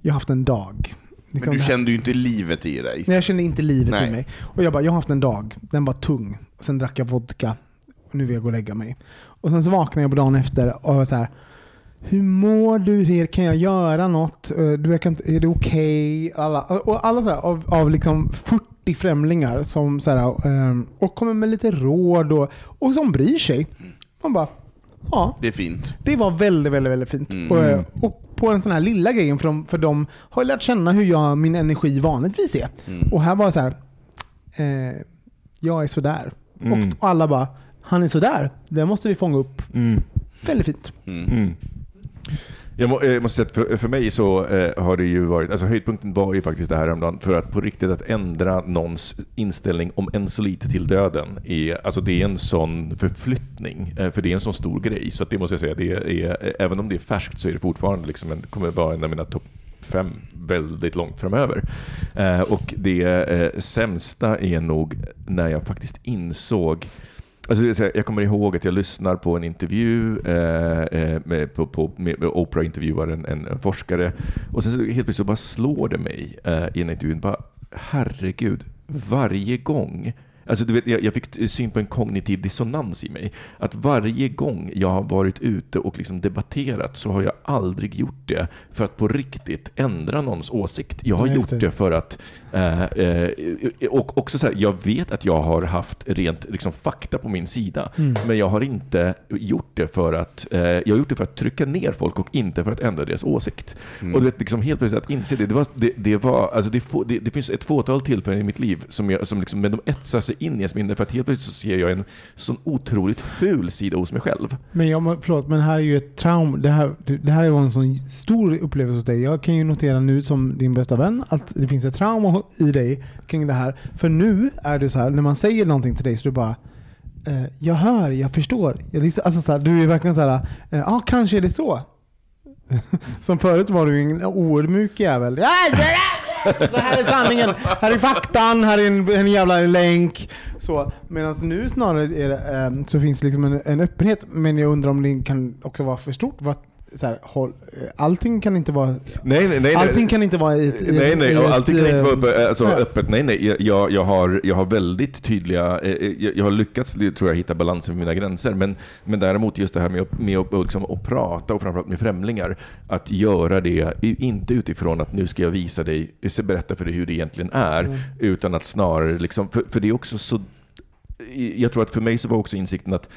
jag har haft en dag. Liksom Men du kände ju inte livet i dig. Nej, jag kände inte livet Nej. i mig. Och jag bara, jag har haft en dag, den var tung. Och sen drack jag vodka, och nu vill jag gå och lägga mig. Och sen så vaknade jag på dagen efter och var så här, hur mår du? Kan jag göra något? Eh, du, kan, är det okej? Okay? Alla, och alla så här, av, av liksom 40 främlingar som så här, ehm, och kommer med lite råd och, och som bryr sig. Man bara, Ja. Det är fint. Det var väldigt, väldigt, väldigt fint. Mm. Och, och, på den sån här lilla grejen, för de, för de har lärt känna hur jag, min energi vanligtvis är. Mm. Och här var det så här, eh, jag är sådär. Mm. Och alla bara, han är sådär. Det måste vi fånga upp. Mm. Väldigt fint. Jag, må, jag måste säga att för, för mig så eh, har det ju varit, alltså höjdpunkten var ju faktiskt det här häromdagen, för att på riktigt att ändra någons inställning om en så lite till döden, är, alltså det är en sån förflyttning, eh, för det är en sån stor grej. Så att det måste jag säga, det är, eh, även om det är färskt så är det fortfarande liksom en, kommer vara en av mina topp fem väldigt långt framöver. Eh, och det eh, sämsta är nog när jag faktiskt insåg Alltså, jag kommer ihåg att jag lyssnar på en intervju, eh, eh med, på, på, med Oprah intervjuar en, en, forskare och sen så helt plötsligt så bara slår det mig eh, i en intervju, bara herregud, varje gång Alltså, du vet, jag, jag, fick syn på en kognitiv dissonans i mig. Att varje gång jag har varit ute och liksom debatterat så har jag aldrig gjort det för att på riktigt ändra någons åsikt. Jag har gjort det för att Eh, eh, och också så här, jag vet att jag har haft rent liksom, fakta på min sida, mm. men jag har inte gjort det för att eh, jag har gjort det för att trycka ner folk och inte för att ändra deras åsikt. Mm. Och du vet, liksom, helt plötsligt att inse det, det, var, det, det var, alltså, det, få, det, det, finns ett fåtal tillfällen i mitt liv som, jag, som liksom, men de etsar sig in i ens minne för att helt plötsligt så ser jag en sån otroligt ful sida hos mig själv. Men jag, förlåt, men här är ju ett trauma. Det här, det här är en sån stor upplevelse hos dig. Jag kan ju notera nu som din bästa vän att det finns ett trauma i dig kring det här. För nu är det så här, när man säger någonting till dig så du bara eh, jag hör, jag förstår. Jag liksom, alltså så här, du är verkligen så här, eh, ja ah, kanske är det så. Som förut var du en oödmjuk jävel. Så här är sanningen, här är faktan, här är en, en jävla länk. Medan nu snarare det, eh, så finns det liksom en, en, öppenhet. Men jag undrar om det kan också vara för stort. Vad, så här, håll, allting kan inte vara nej, nej, nej, allting kan inte vara i ett, nej, nej, i allting kan inte vara uppe, alltså, nej. öppet. Nej, nej, jag, jag, har, jag har väldigt tydliga, eh, eh, jag, jag har lyckats tror jag, hitta balansen med mina gränser. Men, men däremot just det här med, med att, liksom, att prata och framförallt med främlingar, att göra det, inte utifrån att nu ska jag visa dig, berätta för dig hur det egentligen är, mm. utan att snarare, liksom, för, för det är också så jag tror att för mig så var också insikten att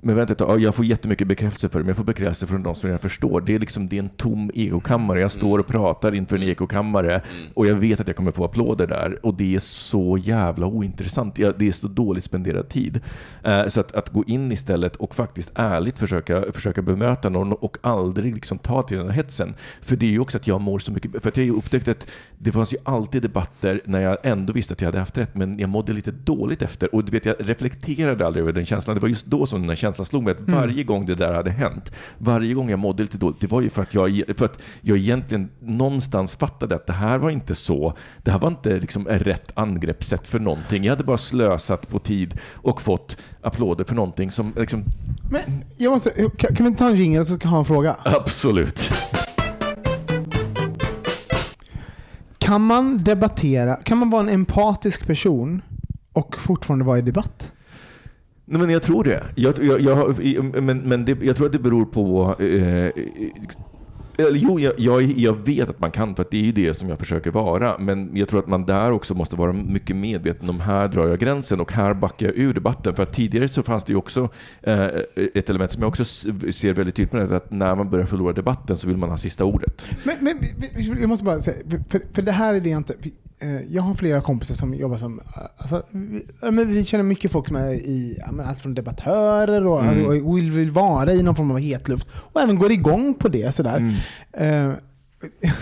men vänta ett tag, jag får jättemycket bekräftelse för det, men jag får bekräftelse från de som jag förstår. Det är liksom det är en tom ekokammare. Jag står och mm. pratar inför en ekokammare mm. och jag vet att jag kommer få applåder där. Och det är så jävla ointressant. Det är så dåligt spenderad tid. Eh, så att, att gå in istället och faktiskt ärligt försöka, försöka bemöta någon och aldrig liksom ta till den här hetsen. För det är ju också att jag mår så mycket, för att jag har upptäckt att det fanns ju alltid debatter när jag ändå visste att jag hade haft rätt, men jag mådde lite dåligt efter. Och du vet, jag reflekterade aldrig över den känslan. Det var just då som den här känslan slog mig att mm. varje gång det där hade hänt, varje gång jag mådde lite dåligt, det var ju för att jag, för att jag egentligen någonstans fattade att det här var inte så, det här var inte liksom rätt angreppssätt för någonting. Jag hade bara slösat på tid och fått applåder för någonting som liksom... Men jag måste, kan, kan vi ta en jingel så kan jag ha en fråga? Absolut. Kan man debattera, kan man vara en empatisk person och fortfarande vara i debatt? Nej, men jag tror det. Jag, jag, jag men men det, jag tror att det beror på... Eh, Eller, jo, jag, jag, jag vet att man kan, för att det är ju det som jag försöker vara. Men jag tror att man där också måste vara mycket medveten om här drar jag gränsen och här backar jag ur debatten. För att tidigare så fanns det ju också eh, ett element som jag också ser väldigt tydligt på, det, att när man börjar förlora debatten så vill man ha sista ordet. Men, men jag måste bara säga, för, för det här är det jag inte eh, Jag har flera kompisar som jobbar som... eh, Alltså, vi, men vi känner mycket folk som är i allt från debattörer och, Mm. och vill, vill vara i någon form av hetluft. Och även går igång på det. Sådär. Mm. Eh,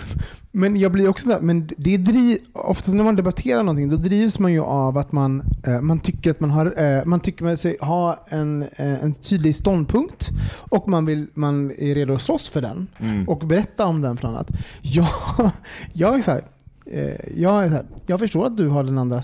Men jag blir också så här, men det driv, oftast när man debatterar någonting, då drivs man ju av att man, man tycker att man har, man tycker sig ha en, en tydlig ståndpunkt och man, vill, man är redo att slåss för den Mm. och berätta om den för annat. Jag, jag är så här, eh, jag är här, jag förstår att du har den andra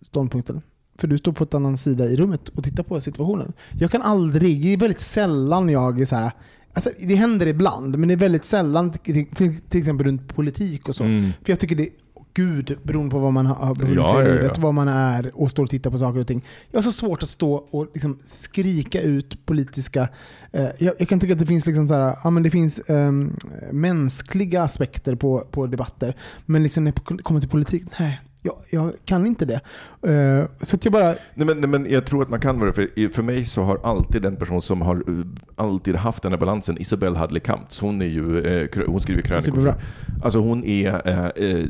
ståndpunkten. För du står på ett annan sida i rummet och tittar på situationen. Jag kan aldrig, det är väldigt sällan jag är så här, Alltså, det händer ibland, men det är väldigt sällan, till, till, till exempel runt politik och så. Mm. För jag tycker det, gud, beroende på vad man har befunnit sig i ja, ja. livet, vad man är och står och tittar på saker och ting. Jag har så svårt att stå och liksom skrika ut politiska... Eh, jag, jag kan tycka att det finns liksom så här, ja, men det finns ehm, mänskliga aspekter på, på debatter, men liksom när det kommer till politik, nej. Jag, jag kan inte det. Eh, så att jag bara... Nej, men, nej, men jag tror att man kan vara för, för mig så har alltid den person som har uh, alltid haft den här balansen, Isabelle Hadley Kamps, hon, är ju, eh, hon skriver krönikor. Alltså hon är eh, eh,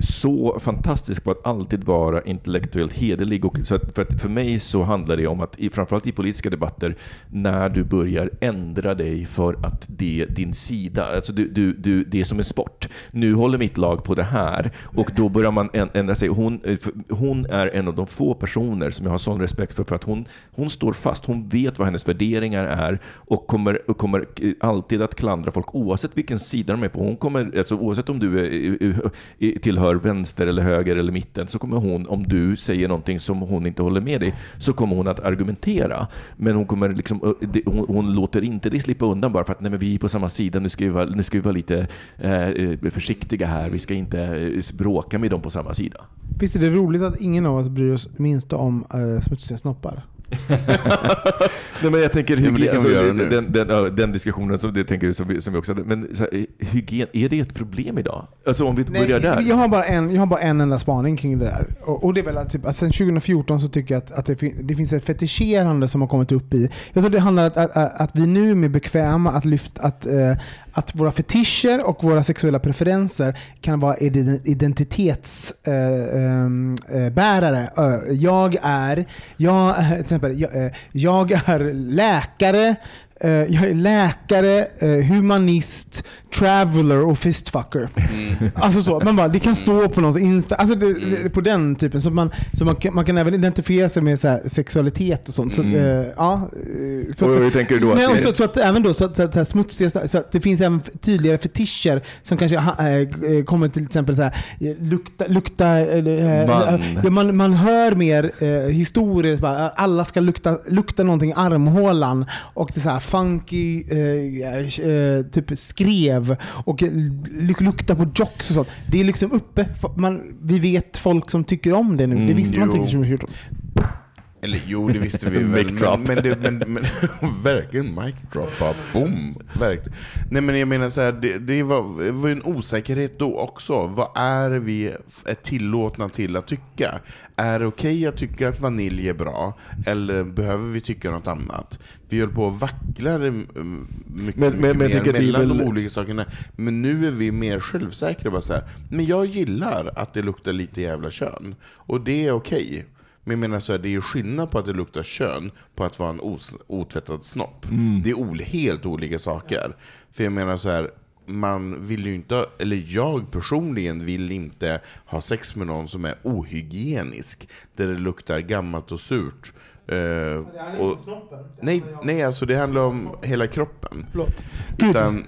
så fantastisk på att alltid vara intellektuellt hederlig. Och, så att, för, att för mig så handlar det om att, i, framförallt i politiska debatter, när du börjar ändra dig för att det är din sida, alltså du, du, du, det är som en sport. Nu håller mitt lag på det här och då börjar man ändra sig. Hon, eh, hon är en av de få personer som jag har sån respekt för, för att hon, hon står fast. Hon vet vad hennes värderingar är och kommer, och kommer eh, alltid att klandra folk oavsett vilken sida de är på. Hon kommer, alltså, oavsett om du är, är- är- tillhör vänster eller höger eller mitten, så kommer hon, om du säger någonting som hon inte håller med dig, så kommer hon att argumentera. Men hon, kommer liksom, eh, hon, hon låter inte det slippa undan bara för att nej, men vi är på samma sida, nu ska vi vara, nu ska vi vara lite eh, eh försiktiga här, vi ska inte eh, bråka med dem på samma sida. Visst är det roligt att ingen av oss bryr oss minst om eh, smutsiga snoppar? Nej, men jag tänker hygien, alltså, den, den, ja, den diskussionen som, det tänker, som, vi, som vi också hade. Men så här, hygien, är det ett problem idag? Alltså om vi börjar där. Jag har, bara en, jag har bara en enda spaning kring det där. Och, och det är väl att typ, att sen 2014 så tycker jag att, att det, fin, det finns ett fetischerande som har kommit upp i... Jag tror det handlar om att, att, att vi nu är bekväma att lyfta att, eh, att våra fetischer och våra sexuella preferenser kan vara identitetsbärare. Eh, ehm, eh, bärare. Eh, jag är, jag, exempel, jag, eh, jag är läkare, jag är läkare, eh, humanist, traveler och fistfucker. Alltså så, man bara, det kan stå på någons Insta, alltså det, det, på den typen. Så, man, så man, kan, man kan även identifiera sig med så sexualitet och sånt. Så, att, eh, ja, eh, så Och att- hur tänker du då Nej, och så, så att även då, så att, så att, så här, smutsiga, så att det finns även tydligare fetischer som kanske eh, kommer till exempel så här, eh, lukta, lukta eller, eh, Man. ja, man, man hör mer eh, historier, bara, alla ska lukta, lukta någonting i armhålan och det är så här funky eh, eh, typ skrev och luk, lukta på jocks och sånt. Det är liksom uppe, man, vi vet folk som tycker om det nu. det visste man inte riktigt 2014. Eller jo, det visste vi väl. Men, men, det, men, men verkligen mic drop. Bara boom. Verkligen. Nej men jag menar så här, det, det var, det var en osäkerhet då också. Vad är vi är tillåtna till att tycka? Är det okej att tycka att vanilj är bra? Eller behöver vi tycka något annat? Vi höll på och vacklade mm, mycket, Men- mycket men mer att mellan väl- de olika sakerna. Men nu är vi mer självsäkra. Bara så här, men jag gillar att det luktar lite jävla kön. Och det är okej. Men jag menar så här, det är ju skillnad på att det luktar kön på att vara en os- otvättad snopp. Det är ol- helt olika saker. För jag menar så här, man vill ju inte, eller jag personligen vill inte ha sex med någon som är ohygienisk. Där det luktar gammalt och surt. Eh, och, nej, nej, alltså det handlar om hela kroppen. Utan,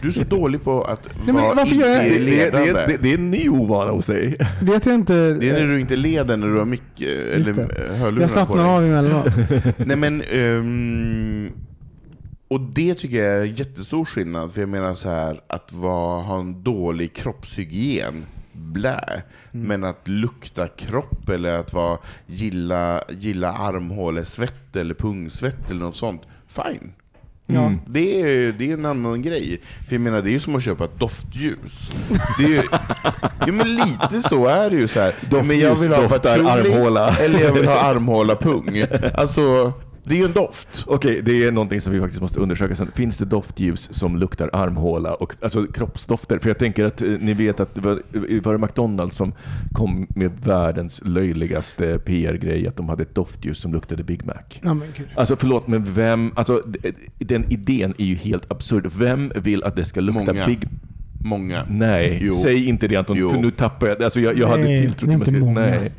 du är så dålig på att men vara varför gör jag- Det, det, det, det, det är en ny ovana hos dig. Vet jag inte. Det är när du inte leder när du har mick Just eller det. hörlurar jag slappnar av emellanåt. Nej men, ehm, och det tycker jag är jättestor skillnad, för jag menar så här att vara, ha en dålig kroppshygien, blä. Men att lukta kropp eller att vara, gilla, gilla armhålesvett eller pungsvett eller något sånt, fine. Ja. Det är, det är en annan grej. För jag menar, det är ju som att köpa ett doftljus. Det är ju, ja, men lite så är det ju. Så här. Ja, men jag vill ha doftar patchouli, armhåla. Eller jag vill ha armhåla pung. Alltså, det är ju en doft. Okej, det är någonting som vi faktiskt måste undersöka sen. Finns det doftljus som luktar armhåla? Och, alltså kroppsdofter? För jag tänker att eh, ni vet att det var, var det McDonalds som kom med världens löjligaste PR-grej, att de hade ett doftljus som luktade Big Mac. Ja, men gud. Alltså förlåt, men vem, alltså d- den idén är ju helt absurd. Vem vill att det ska lukta Många. Big Många. Nej, Jo. säg inte det Anton, Jo. för nu tappar jag, alltså jag, jag hade Nej, tilltro det är till inte mig. många. Nej.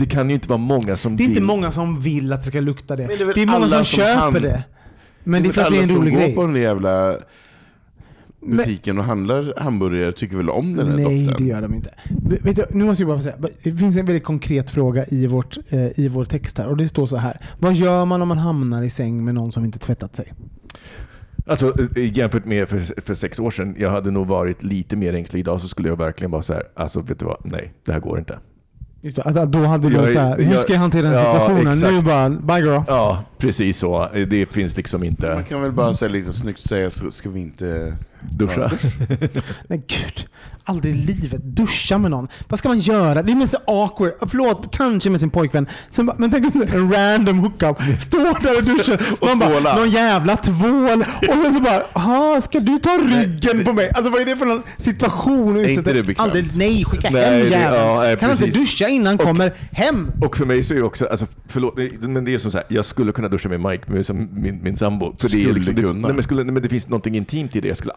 Det kan ju inte vara många som Det är inte vill. många som vill att det ska lukta det. Men det är det är många alla som, som köper han- det. Men det är för att det är en alla rolig som grej. går på den jävla butiken och handlar hamburgare tycker väl om den här Nej, doften? det gör de inte. Vet du, nu måste jag bara få säga, det finns en väldigt konkret fråga i, vårt, eh, i vår text här. Och det står så här. Vad gör man om man hamnar i säng med någon som inte tvättat sig? Alltså eh, jämfört med för, för sex år sedan, jag hade nog varit lite mer ängslig idag så skulle jag verkligen bara så här, alltså vet du vad, nej, det här går inte. Just det, att då hade du Jag varit är- så här, hur ska jag hantera den Ja, situationen? exakt. Nu bara, bye girl. Ja, precis så. Det finns liksom Man inte kan väl bara säga lite snyggt säga, ska vi inte duscha. Dusch. Nej gud, aldrig i livet duscha med någon. Vad ska man göra? Det är mest awkward. Förlåt, kanske med sin pojkvän. Sen bara, men tänk om en random hookup står där och duschar och man bara, tvåla. någon jävla tvål. Och sen så bara, aha, ska du ta ryggen på mig? Alltså vad är det för någon situation? Är inte det bekvämt? Aldrig, nej, skicka Nej, hem det- jäveln. ja, nej, kan inte duscha innan kommer hem. Och för mig så är det också, alltså, förlåt, men det är som så här, jag skulle kunna duscha med Mike, med min, min sambo. För det, är Skulle liksom, det, kunna. nej, men, skulle, nej, men det finns någonting intimt i det. Jag skulle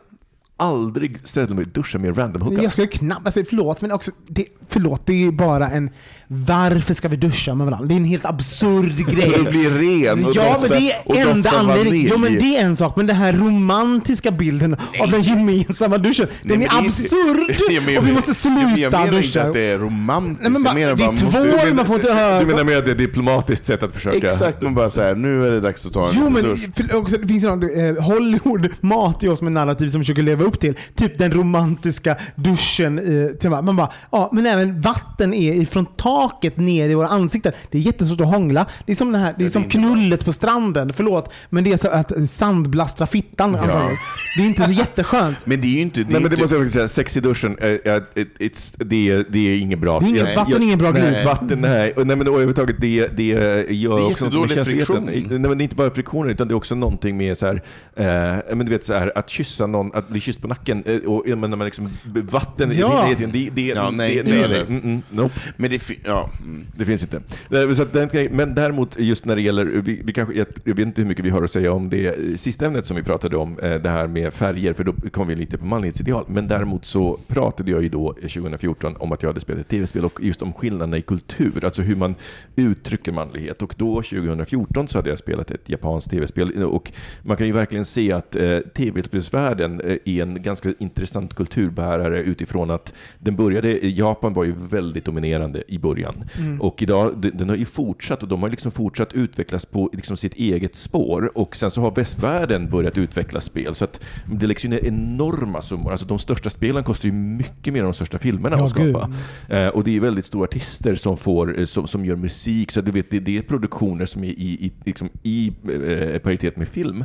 aldrig ställa mig och duscha med en random hookup. Jag skulle knappt, alltså, förlåt, men också, det, förlåt, det är bara en, varför ska vi duscha med varandra? Det är en helt absurd grej. För att bli ren och ja, men dofta- det och är enda anledningen. Jo, men det är en sak, men den här romantiska bilden av den gemensamma duschen, den men är det inte- absurd! Jag menar- och vi måste jag sluta menar inte duscha. att det är romantiskt. Nej, men jag bara, menar det är måste- tvål, man får inte höra. Du menar med att det är ett diplomatiskt sätt att försöka... Exakt, man bara säger nu är det dags att ta en Jo men dusch. för, också, det finns ju något, eh, Hollywood matar ju oss med narrativ som försöker leva upp till. Typ den romantiska duschen. Eh, man bara, ja men även vatten är ifrån taket ner i våra ansikten. Det är jättesvårt att hångla. Det är som, den här, det är som knullet på stranden. Förlåt, men det är så att sandblastra fittan. antagligen. Det är inte så jätteskönt. Men det är ju inte... Det är Nej men det inte, måste jag också säga, sex i duschen, eh, it, it's, det, är, det är inget bra. Det är inget- Jag- vatten är ingen bra nej, grej. Vatten, nej. Och, nej men och överhuvudtaget, det, det gör Det är också något med friktion. Nej men det är inte bara friktionen, utan det är också någonting med så här, eh, men du vet så här, att kyssa någon, att bli kysst på nacken, eh, och ja, men när man liksom, vatten Ja. hela tiden, det, det, Ja, nej, det, nej, nej. Mm, mm, nope. men det, ja, mm. Det finns inte. Eh, Så att men däremot just när det gäller, vi, vi kanske, jag, jag vet inte hur mycket vi har att säga om det eh, sista ämnet som vi pratade om, eh, det här med färger, för då kom vi lite på manlighetsideal. Men däremot så pratade jag ju då eh, 2014 om att jag hade spelat ett tv-spel och just om skillnaderna i kultur, alltså hur man uttrycker manlighet. Och då 2014 så hade jag spelat ett japanskt tv-spel och man kan ju verkligen se att eh, tv-spelsvärlden eh, är en ganska intressant kulturbärare utifrån att den började, Japan var ju väldigt dominerande i början. Och idag, de- den har ju fortsatt och de har liksom fortsatt utvecklas på liksom sitt eget spår. Och sen så har västvärlden börjat utveckla spel. Så att det läggs ju ner enorma summor. Alltså de största spelen kostar ju mycket mer än de största filmerna Ja, att skapa. Eh, och det är väldigt stora artister som, får, eh, som, som gör musik. Så du vet, det, det är produktioner som är i, i, liksom i eh, paritet med film.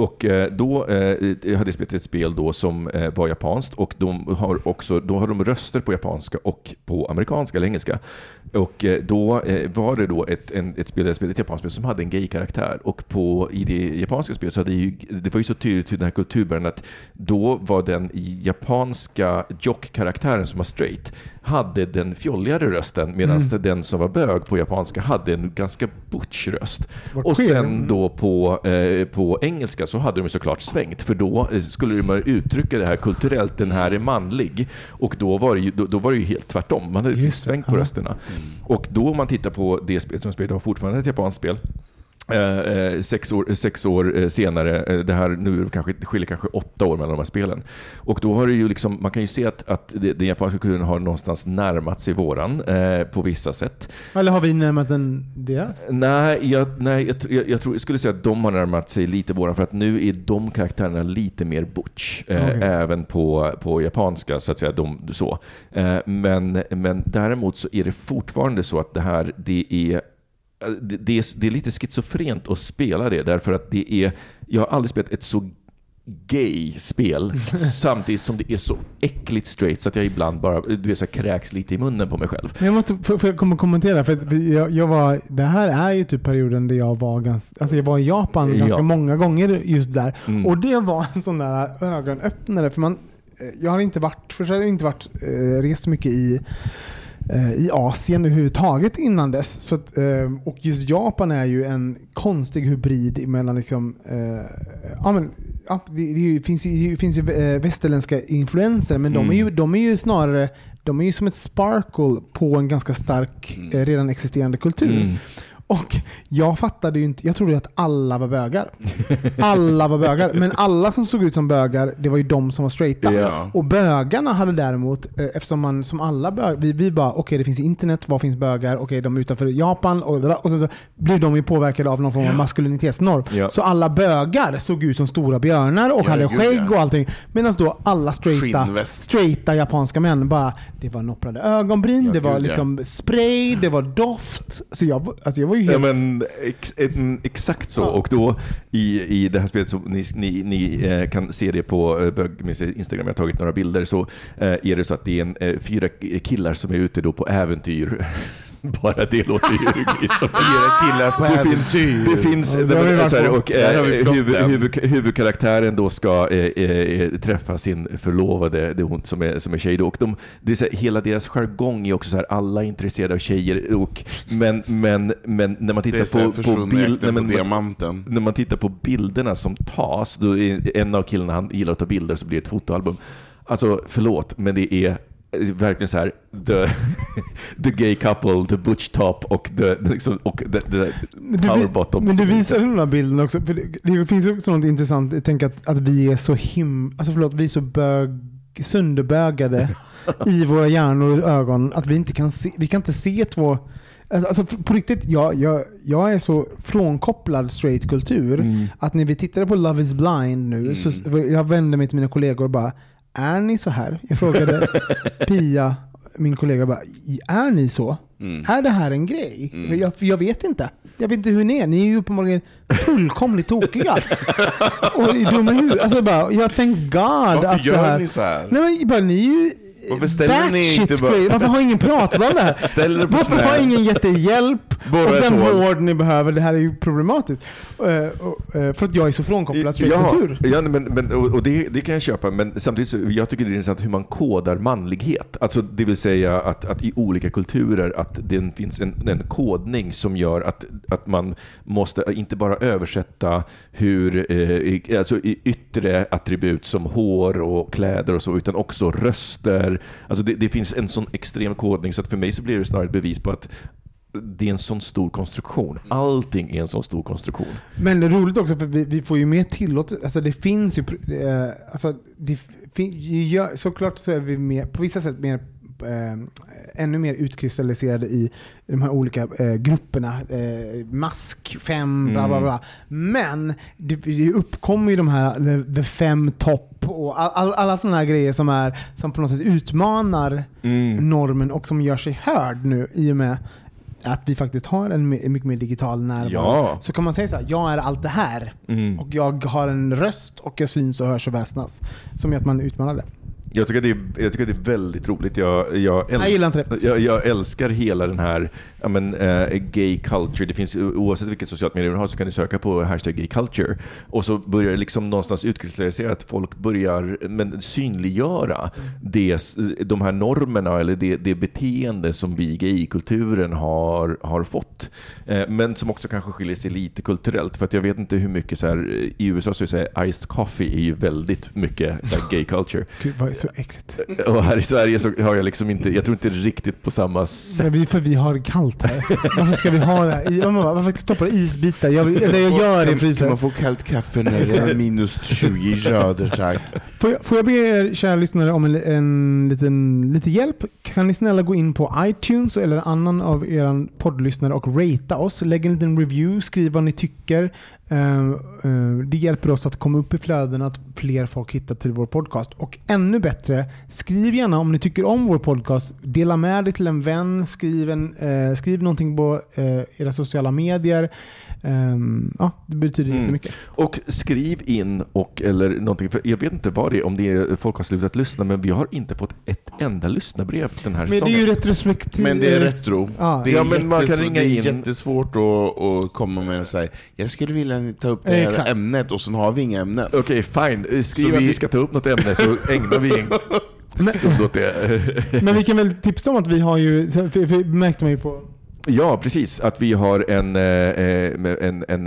Och eh, då eh, hade jag spelat ett spel då som eh, var japanskt och de har också, då har de röster på japanska och på amerikanska eller engelska. Och då var det då ett, en, ett spel, ett japanskt spel som hade en gay-karaktär. Och på, i det japanska spelet så hade ju, det var ju så tydligt hur den här kulturbäraren att då var den japanska jock-karaktären som var straight hade den fjolligare rösten medan den som var bög på japanska hade en ganska butch röst. Och sen då på, eh, på engelska så hade de såklart svängt för då eh, skulle man uttrycka det här kulturellt, den här är manlig. Och då var det ju, då, då var det helt tvärtom, man hade Just det, svängt på ja. rösterna. Och då om man tittar på det spel som spelar, har fortfarande ett japanskt spel, Eh, eh, sex år, sex år eh, senare, det här nu kanske, det skiljer kanske åtta år mellan de här spelen. Och då har det ju liksom, man kan ju se att, att det, den japanska kulturen har någonstans närmat sig våran eh, på vissa sätt. Eller har vi närmat den deras? Nej, jag, nej jag, jag, jag, tror, jag skulle säga att de har närmat sig lite våran för att nu är de karaktärerna lite mer butch. Eh. Även på, på japanska så att säga. De, så. Men, men däremot så är det fortfarande så att det här, det är det, det, är, det är lite schizofrent att spela det, därför att det är, jag har aldrig spelat ett så gay-spel samtidigt som det är så äckligt straight så att jag ibland bara du vet, så kräks lite i munnen på mig själv. Men jag måste får jag komma och kommentera, för jag, jag var, det här är ju typ perioden där jag var ganska, alltså jag var i Japan ganska Ja. många gånger just där. Mm. Och det var en sån där ögonöppnare, för man, eh, jag har inte varit, för jag har inte varit, eh, rest mycket i i Asien överhuvudtaget innan dess. Så att, eh, och just Japan är ju en konstig hybrid mellan liksom, eh, ja, men, ja, det, det, finns ju, det finns ju eh, västerländska influenser, men de, är ju, de är ju snarare de är ju som ett sparkle på en ganska stark eh, redan existerande kultur. Mm. Och jag fattade ju inte, jag trodde ju att alla var bögar. Alla var bögar. Men alla som såg ut som bögar, det var ju de som var straighta. Ja. Och bögarna hade däremot, eh, eftersom man som alla bögar, vi, vi bara okej det finns internet, var finns bögar? Okej de är utanför Japan och, och så, så blev de ju påverkade av någon form av maskulinitetsnorm. Ja. Så alla bögar såg ut som stora björnar och Ja, hade skägg och allting. Medan då alla straighta, straighta japanska män bara, det var nopprade ögonbryn, det var liksom spray, det var doft. Så jag, alltså jag var ju Ja, helt... men ex, en, exakt så. Och då i, i det här spelet, så ni, ni, ni eh, kan se det på eh, Instagram, jag har tagit några bilder, så eh, är det så att det är en, eh, fyra killar som är ute då på äventyr. Bara det låter ju liksom. Fyra killar på Det finns, det finns Ja, det så här, och eh, huvud, huvud, huvudkaraktären då ska eh, eh, träffa sin förlovade, det är hon som är, som är tjej då. Och de, det är så här, hela deras jargong är också så här, alla är intresserade av tjejer. Och, men, men, men när man tittar på, på, bild, nej, men, diamanten. när man tittar på bilderna som tas, då är en av killarna han gillar att ta bilder så blir det ett fotoalbum. Alltså förlåt, men det är verkligen så här the, the gay couple, the butch top och the, liksom, och the, the power bottom. men du visade den här bilden också. För det, det finns också något intressant. Jag tänker att, att vi är så him... Alltså förlåt, vi är så bög, sönderbögade i våra hjärnor och ögon att vi inte kan se, vi kan inte se två... Alltså på riktigt, jag, jag, jag är så frånkopplad straight kultur Mm. att när vi tittade på Love is blind nu, så jag vände mig till mina kollegor och bara Är ni så här? Jag frågade Pia, min kollega, bara, är ni så? Mm. Är det här en grej? Jag, jag vet inte. Jag vet inte hur ni är. Ni är ju uppenbarligen fullkomligt tokiga. och i dumma huvudet. Alltså bara, jag thank God Varför att det gör här... ni så här? Nej men bara, ni är ju Varför ställer ni inte bara-. Varför har ingen pratat om det här? Ställ er på Varför knä. har ingen gett er hjälp? Borra och den hål. vård ni behöver. Det här är ju problematiskt. Eh, eh, för att jag är så frånkopplad straight Ja, kultur. ja men, men, och det, det kan jag köpa, men samtidigt så jag tycker det är intressant hur man kodar manlighet. Alltså, det vill säga att, att i olika kulturer att det finns en, en kodning som gör att, att man måste inte bara översätta hur, eh, alltså yttre attribut som hår och kläder och så, utan också röster. Alltså det, det finns en sån extrem kodning så att för mig så blir det snarare ett bevis på att det är en sån stor konstruktion. Allting är en sån stor konstruktion. Men det är roligt också för vi, vi får ju mer tillåtelse. Alltså det finns ju, eh, alltså det såklart så är vi mer, på vissa sätt mer eh, ännu mer utkristalliserade i de här olika eh, grupperna. Eh, mask, fem, bla bla bla. Men det, det uppkommer ju de här the, the fem topp och all, all, alla sådana här grejer som, är, som på något sätt utmanar normen och som gör sig hörd nu i och med att vi faktiskt har en mycket mer digital närvaro. Ja. Så kan man säga så här, jag är allt det här. Mm. Och jag har en röst och jag syns och hörs och väsnas. Som gör att man utmanar det. Jag tycker, det är, jag tycker det är väldigt roligt. Jag, jag, älsk, Jag jag älskar hela den här ja, men, eh, gay culture. Det finns, oavsett vilket socialt medium du har så kan du söka på hashtag gay culture. Och så börjar det liksom någonstans utkristallisera att folk börjar men, synliggöra det, de här normerna eller det, det beteende som vi i gaykulturen har, har fått. Eh, men som också kanske skiljer sig lite kulturellt. För att jag vet inte hur mycket så här, i USA så är här, iced coffee är ju väldigt mycket så här, gay culture. Gud vad så äckligt. Och här i Sverige så har jag liksom inte, jag tror inte riktigt på samma sätt. Men vi, för vi har kallt här. Varför ska vi ha det här? Bara, Varför stoppar du isbitar? Jag, eller jag gör det i frysen. man få kallt kaffe när det är minus 20 grader tack? Får jag, får jag be er kära lyssnare om en, en liten lite hjälp? Kan ni snälla gå in på iTunes eller annan av er poddlyssnare och ratea oss? Lägg en liten review, skriv vad ni tycker. Ehm, ehm, det hjälper oss att komma upp i flöden, att fler folk hittar till vår podcast. Och ännu bättre, skriv gärna om ni tycker om vår podcast. Dela med dig till en vän, skriv, en, eh, skriv någonting på eh, era sociala medier. Ehm, ja, det betyder Mm. jättemycket. Och skriv in och eller någonting, för jag vet inte vad det är, om det är folk har slutat lyssna, men vi har inte fått ett enda lyssnarbrev den här Men det är säsongen. ju retrospektiv... Men det är retro. Ja. Det är, Ja, men man kan ringa det är in. jättesvårt att, att komma med och säga jag skulle vilja ta upp det här Exakt. ämnet och sen har vi inga ämnen. Okej, fine. Skriv Så att vi- vi ska ta upp något ämne så ägnar vi en det. Men vi kan väl tipsa om att vi har ju, för, för, märkte man ju på Ja, precis. Att vi har en, eh, eh, en, en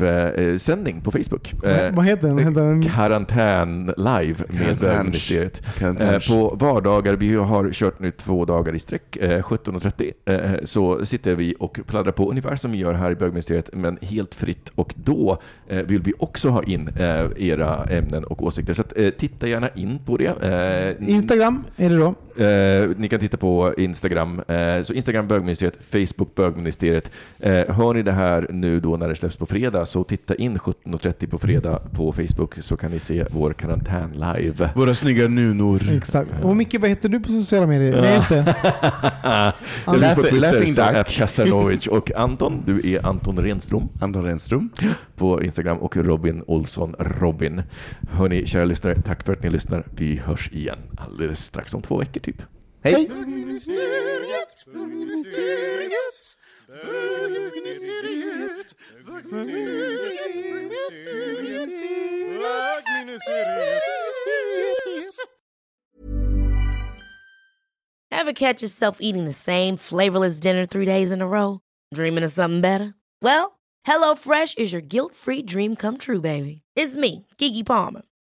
live-sändning på Facebook. Vad- heter den? Heter den- Karantän live med. Eh, Karantäns. på vardagar, vi har kört nu två dagar i sträck, eh, 17.30, eh, så sitter vi och pladdrar på ungefär som vi gör här i bögministeriet, men helt fritt. Och då eh, vill vi också ha in eh, era ämnen och åsikter. Så att, eh, titta gärna in på det. Eh, Instagram, är det då? Eh, ni kan titta på Instagram. Eh, så Instagram bögministeriet, Facebook bögministeriet. Eh, hör ni det här nu då när det släpps på fredag så titta in 17.30 på fredag på Facebook så kan ni se vår karantän live. Våra snygga nunor. Exakt. Och Micke, vad heter du på sociala medier? Nej, just det. Jag är på Twitter Laughing som och Anton, du är Anton Renström Anton Renström. på Instagram och Robin Olsson Robin. Hörni, kära lyssnare, tack för att ni lyssnar. Vi hörs igen alldeles strax om två veckor typ. Hej! Ever catch yourself eating the same flavorless dinner three days in a row? Dreaming of something better? Well, HelloFresh is your guilt-free dream come true, baby. It's me, Kiki Palmer.